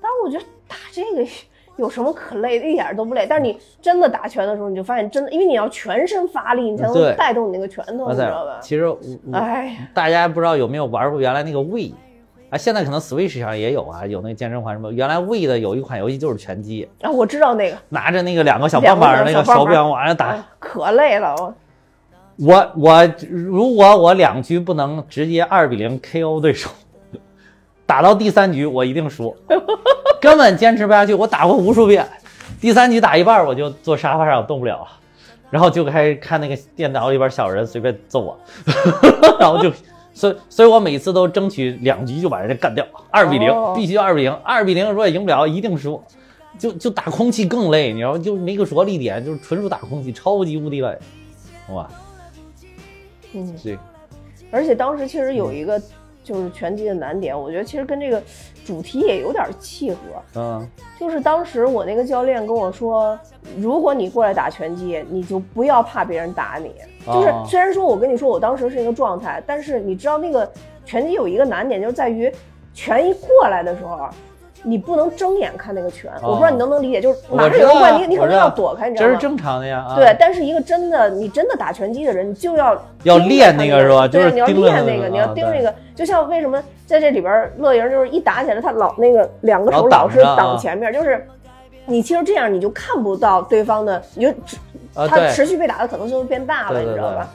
但是我觉得打这个有什么可累的，一点都不累。但是你真的打拳的时候，你就发现真的，因为你要全身发力，你才能带动你那个拳头，你知道吧，？其实哎，大家不知道有没有玩过原来那个 We 啊？现在可能 Switch 上也有啊，有那个健身环什么。原来 We 的有一款游戏就是拳击，啊，我知道那个拿着那个两个小棒棒儿那个手柄往上打。啊可累了，我我我如果我两局不能直接二比零 KO 对手，打到第三局我一定输，根本坚持不下去。我打过无数遍，第三局打一半我就坐沙发上动不了了，然后就开始看那个电脑里边小人随便揍我，然后就。所以，所以我每次都争取两局就把人家干掉，二比零、哦必须二比零，二比零如果赢不了一定输，就就打空气更累，你知道吗？就没个着力点，就是纯属打空气，超级无敌累，好吧，嗯，对而且当时其实有一个就是拳击的难点，我觉得其实跟这个主题也有点契合。嗯就是当时我那个教练跟我说，如果你过来打拳击，你就不要怕别人打你。就是哦虽然说我跟你说我当时是一个状态，但是你知道那个拳击有一个难点，就是在于拳一过来的时候，你不能睁眼看那个拳。我不知道你能不能理解，就是马上有人过来，你你可能要躲开，你知道吗？这是正常的呀。啊、对，，但是一个真的你真的打拳击的人，你就要要练那个是吧就是对，你要练那个，你要盯那个。就像为什么在这里边乐莹就是一打起来，他老那个两个手老老是挡前面，就是你其实这样你就看不到对方的，你就他持续被打的可能性就变大了，你知道吧？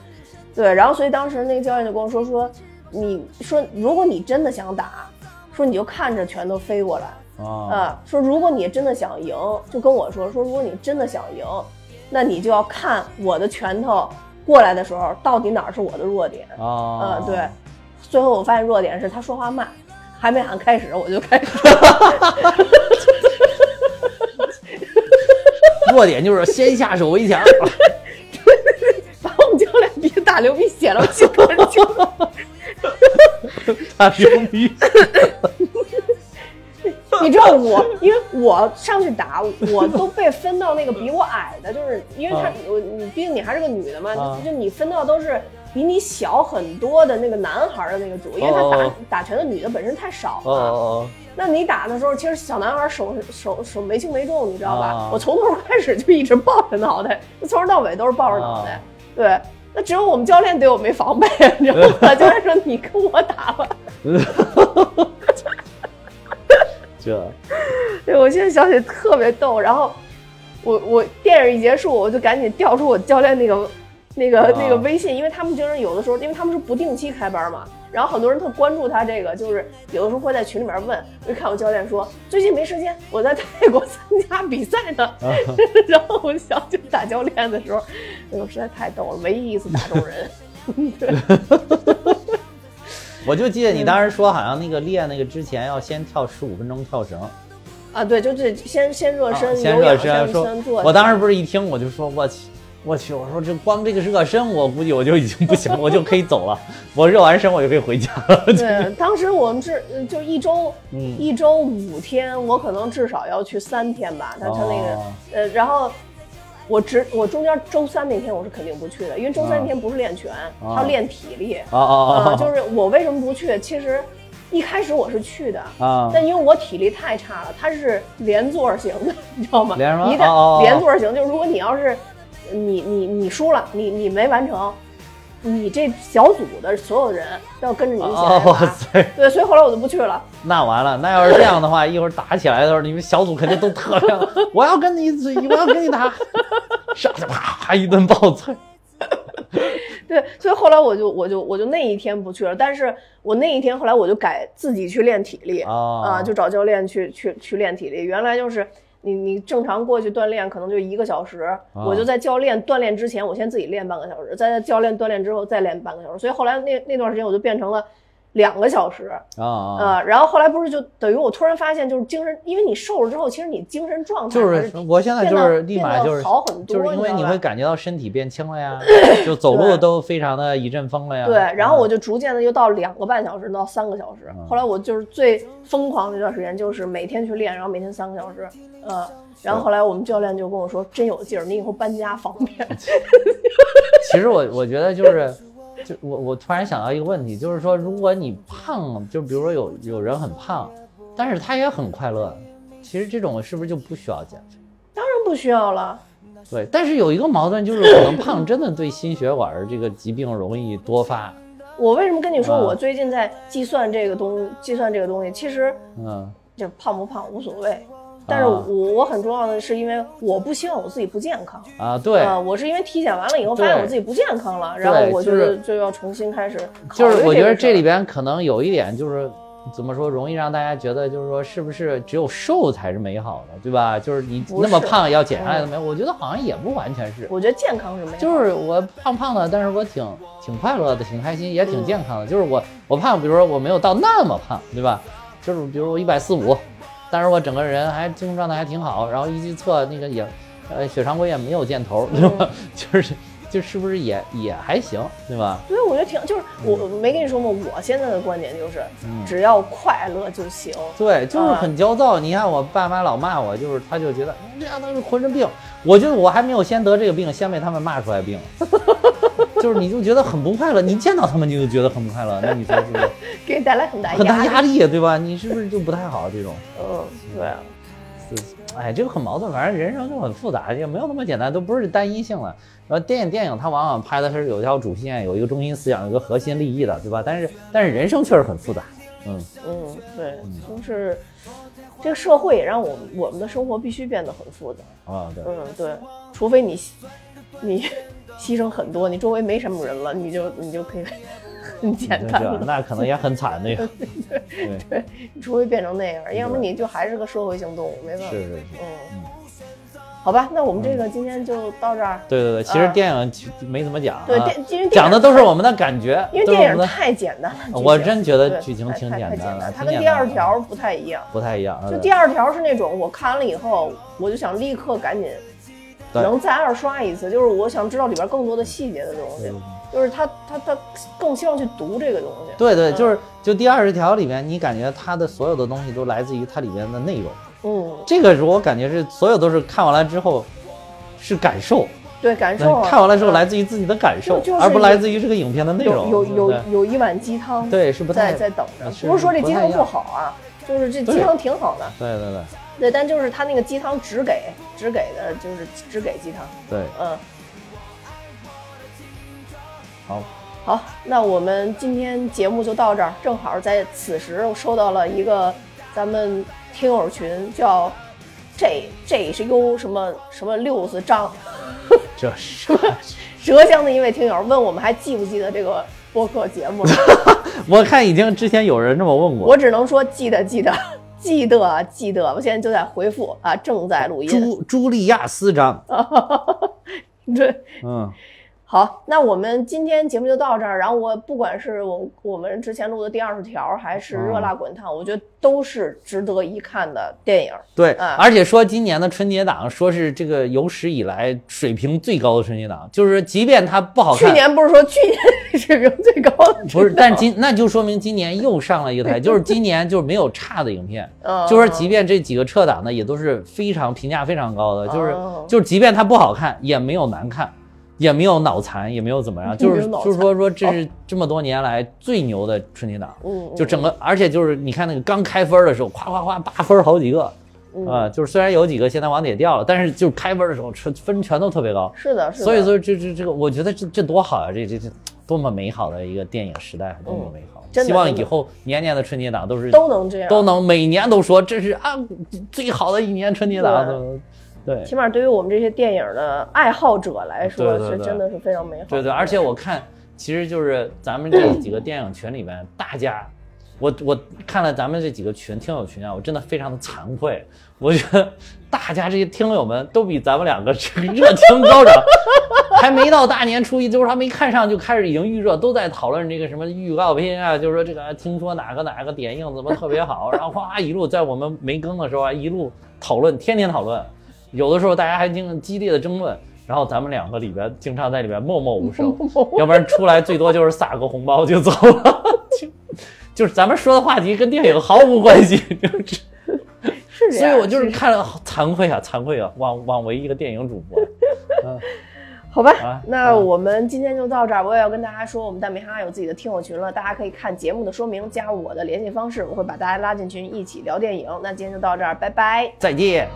对，然后所以当时那个教练就跟我说说，你说如果你真的想打，说你就看着拳头飞过来。啊啊，说如果你真的想赢，就跟我说说，如果你真的想赢，那你就要看我的拳头过来的时候，到底哪儿是我的弱点。啊嗯，对。最后我发现弱点是他说话慢，还没喊开始我就开始。弱点就是先下手为强。把我们教练逼得大流鼻血了，我心头就。大牛逼！你知道我，因为我上去打，我都被分到那个比我矮的，就是因为他啊我你毕竟你还是个女的嘛，啊就就你分到都是比你小很多的那个男孩儿的那个组，因为他打、打拳的女的本身太少了。那你打的时候，其实小男孩手手手没轻没重，你知道吧？啊我从头开始就一直抱着脑袋，从头到尾都是抱着脑袋。啊对，那只有我们教练对我没防备，你知道吗？教练说你跟我打吧。哦，这对，我现在想起来特别逗。然后我我电影一结束，我就赶紧调出我教练那个那个、啊那个微信，因为他们经常有的时候，因为他们是不定期开班嘛，然后很多人特关注他这个，就是有的时候会在群里面问，我就看我教练说最近没时间，我在泰国参加比赛呢。啊 然后我想起打教练的时候，哎呦实在太逗了，唯一一次打中人。我就记得你当时说，好像那个练那个之前要先跳十五分钟跳绳，啊，对，就是先先热身，啊先热身。先，做。我当时不是一听我就说，我去，我去，我说这光这个热身，我估计我就已经不行了，我就可以走了。我热完身我就可以回家了。对，当时我们是呃就一周，嗯一周五天，我可能至少要去三天吧。他他那个、哦呃，然后我只我中间周三那天我是肯定不去的，因为周三那天不是练拳，哦他要练体力哦哦啊、哦，就是我为什么不去？其实一开始我是去的。啊，但因为我体力太差了，它是连坐型的，你知道吗？连什么连坐型，就是如果你要是你你你输了，你你没完成，你这小组的所有人都要跟着你一起 对，所以后来我就不去了。那完了，那要是这样的话，一会儿打起来的时候，你们小组肯定都特亮，我要跟你，我要跟你打，上去啪啪一顿暴揍。对，所以后来我就我就我就那一天不去了，但是我那一天后来我就改自己去练体力哦啊，就找教练去去去练体力。原来就是你你正常过去锻炼可能就一个小时，哦我就在教练锻炼之前，我先自己练半个小时，在教练锻炼之后再练半个小时，所以后来那那段时间我就变成了两个小时。啊然后后来不是就等于我突然发现，就是精神，因为你瘦了之后，其实你精神状态就是我现在就是立马就是好很多，就是因为你会感觉到身体变轻了呀，就 走路都非常的一阵风了呀。对，然后我就就逐渐的又到两个半小时到三个小时。嗯后来我就是最疯狂的一段时间，就是每天去练，然后每天三个小时，嗯，然后后来我们教练就跟我说，真有劲儿，你以后搬家方便。其实我我觉得就是。就我我突然想到一个问题，就是说，如果你胖，就比如说有有人很胖，但是他也很快乐，其实这种是不是就不需要减肥？当然不需要了，对，但是有一个矛盾就是，可能胖真的对心血管这个疾病容易多发。我为什么跟你说啊我最近在计算这个东计算这个东西？其实嗯就胖不胖无所谓，但是啊我我很重要的是因为我不希望我自己不健康。啊，对，啊，我是因为体检完了以后发现我自己不健康了，然后我就就是就要重新开始就是我觉得这里边可能有一点就是。怎么说容易让大家觉得就是说是不是只有瘦才是美好的，对吧？就是你那么胖要减下来的没有？我觉得好像也不完全是。我觉得健康是没有，就是我胖胖的，但是我挺挺快乐的，挺开心，也挺健康的。就是我我胖，比如说我没有到那么胖，对吧？就是比如我一百四五，但是我整个人还精神状态还挺好，然后一去测那个也，呃，血常规也没有箭头，对吧？就是就是不是也也还行，对吧？所以我觉得挺，就是我我没跟你说吗？我现在的观点就是，嗯只要快乐就行。对，就是很焦躁。你看我爸妈老骂我，就是他就觉得你这样都是浑身病。我觉得我还没有先得这个病，先被他们骂出来病了。就是你就觉得很不快乐，你见到他们你就觉得很不快乐，那你说是不是给你带来很大很大压力。对吧？你是不是就不太好这种？嗯，对啊，是哎，这个很矛盾，反正人生就很复杂，也没有那么简单，都不是单一性了。然后电影电影它往往拍的是有一条主线，有一个中心思想，有一个核心利益的，对吧？但是但是人生确实很复杂，嗯，嗯，对，就是这个社会也让我们我们的生活必须变得很复杂。啊对，嗯，对，除非你你牺牲很多，你周围没什么人了，你就你就可以 很简单了。那可能也很惨那个，对对，除非变成那样，要不然你就还是个社会性动物，没办法。是是是。嗯，好吧，那我们这个今天就到这儿。对对对，其实啊电影其没怎么讲啊，对电因为讲的都是我们的感觉，因为电影太简单了，我真觉得剧情挺简单太简单，它跟第二条不太一样。不太一样。就第二条是那种我看完了以后，我就想立刻赶紧对能再二刷一次，就是我想知道里边更多的细节的东西，就是他他他更希望去读这个东西。对对，嗯就是就第二十条里面，你感觉它的所有的东西都来自于它里面的内容。嗯，这个是我感觉是所有都是看完了之后是感受，对，感受啊。看完了之后嗯来自于自己的感受，就就是而不来自于这个影片的内容。有有对有一碗鸡汤，对是不太在在等着。不是说这鸡汤不好啊，就是这鸡汤挺好的，对对对对，但就是他那个鸡汤只给只给的，就是只给鸡汤，对，嗯。好，好，那我们今天节目就到这儿。正好在此时，我收到了一个咱们听友群，叫 J J 是 U 什么什么六子张，这是 浙江的一位听友问我们还记不记得这个播客节目了？我看已经之前有人这么问过。我只能说记得记得记得记得，我现在就在回复啊，正在录音。朱朱莉亚斯章，对，嗯，好，那我们今天节目就到这儿。然后我不管是我我们之前录的第二十条，还是嗯热辣滚烫，我觉得都是值得一看的电影。对，嗯而且说今年的春节档说是这个有史以来水平最高的春节档，就是即便它不好看，去年不是说去年 水平最高的不是，但今那就说明今年又上了一个台，就是今年就是没有差的影片，嗯就是即便这几个撤档的也都是非常评价非常高的，就是哦就是即便它不好看，也没有难看，也没有脑残，也没有怎么样，就是就是说说这是这么多年来最牛的春节档，嗯，就整个，而且就是你看那个刚开分的时候，夸夸夸八分好几个。嗯啊、就是虽然有几个现在往底下掉了，但是就是开分的时候分分全都特别高，是的，是的。所以说这这这个，我觉得这这多好啊！这这这多么美好的一个电影时代，多么美好！嗯真的希望以后年年的春节档都是都能这样，都能每年都说这是啊最好的一年春节档，都对起码对于我们这些电影的爱好者来说，是真的是非常美好的。对对，而且我看其实就是咱们这几个电影群里边，大家。我我看了咱们这几个群听友群啊，我真的非常的惭愧。我觉得大家这些听友们都比咱们两个这个热情高涨，还没到大年初一，就是还没看上就开始已经预热，都在讨论这个什么预告片啊，就是说这个听说哪个哪个点映怎么特别好，然后哗一路在我们没更的时候啊，一路讨论，天天讨论，有的时候大家还经激烈的争论。然后咱们两个里边经常在里边 默默无声，要不然出来最多就是撒个红包就走了，就就是咱们说的话题跟电影毫无关系，就是。是这样。所以我就是是看了好惭愧啊，惭愧啊，枉枉为一个电影主播。好吧，啊那啊我们今天就到这儿。我也要跟大家说，我们蛋米哈有自己的听友群了，大家可以看节目的说明，加我的联系方式，我会把大家拉进群，一起聊电影。那今天就到这儿，拜拜。再见。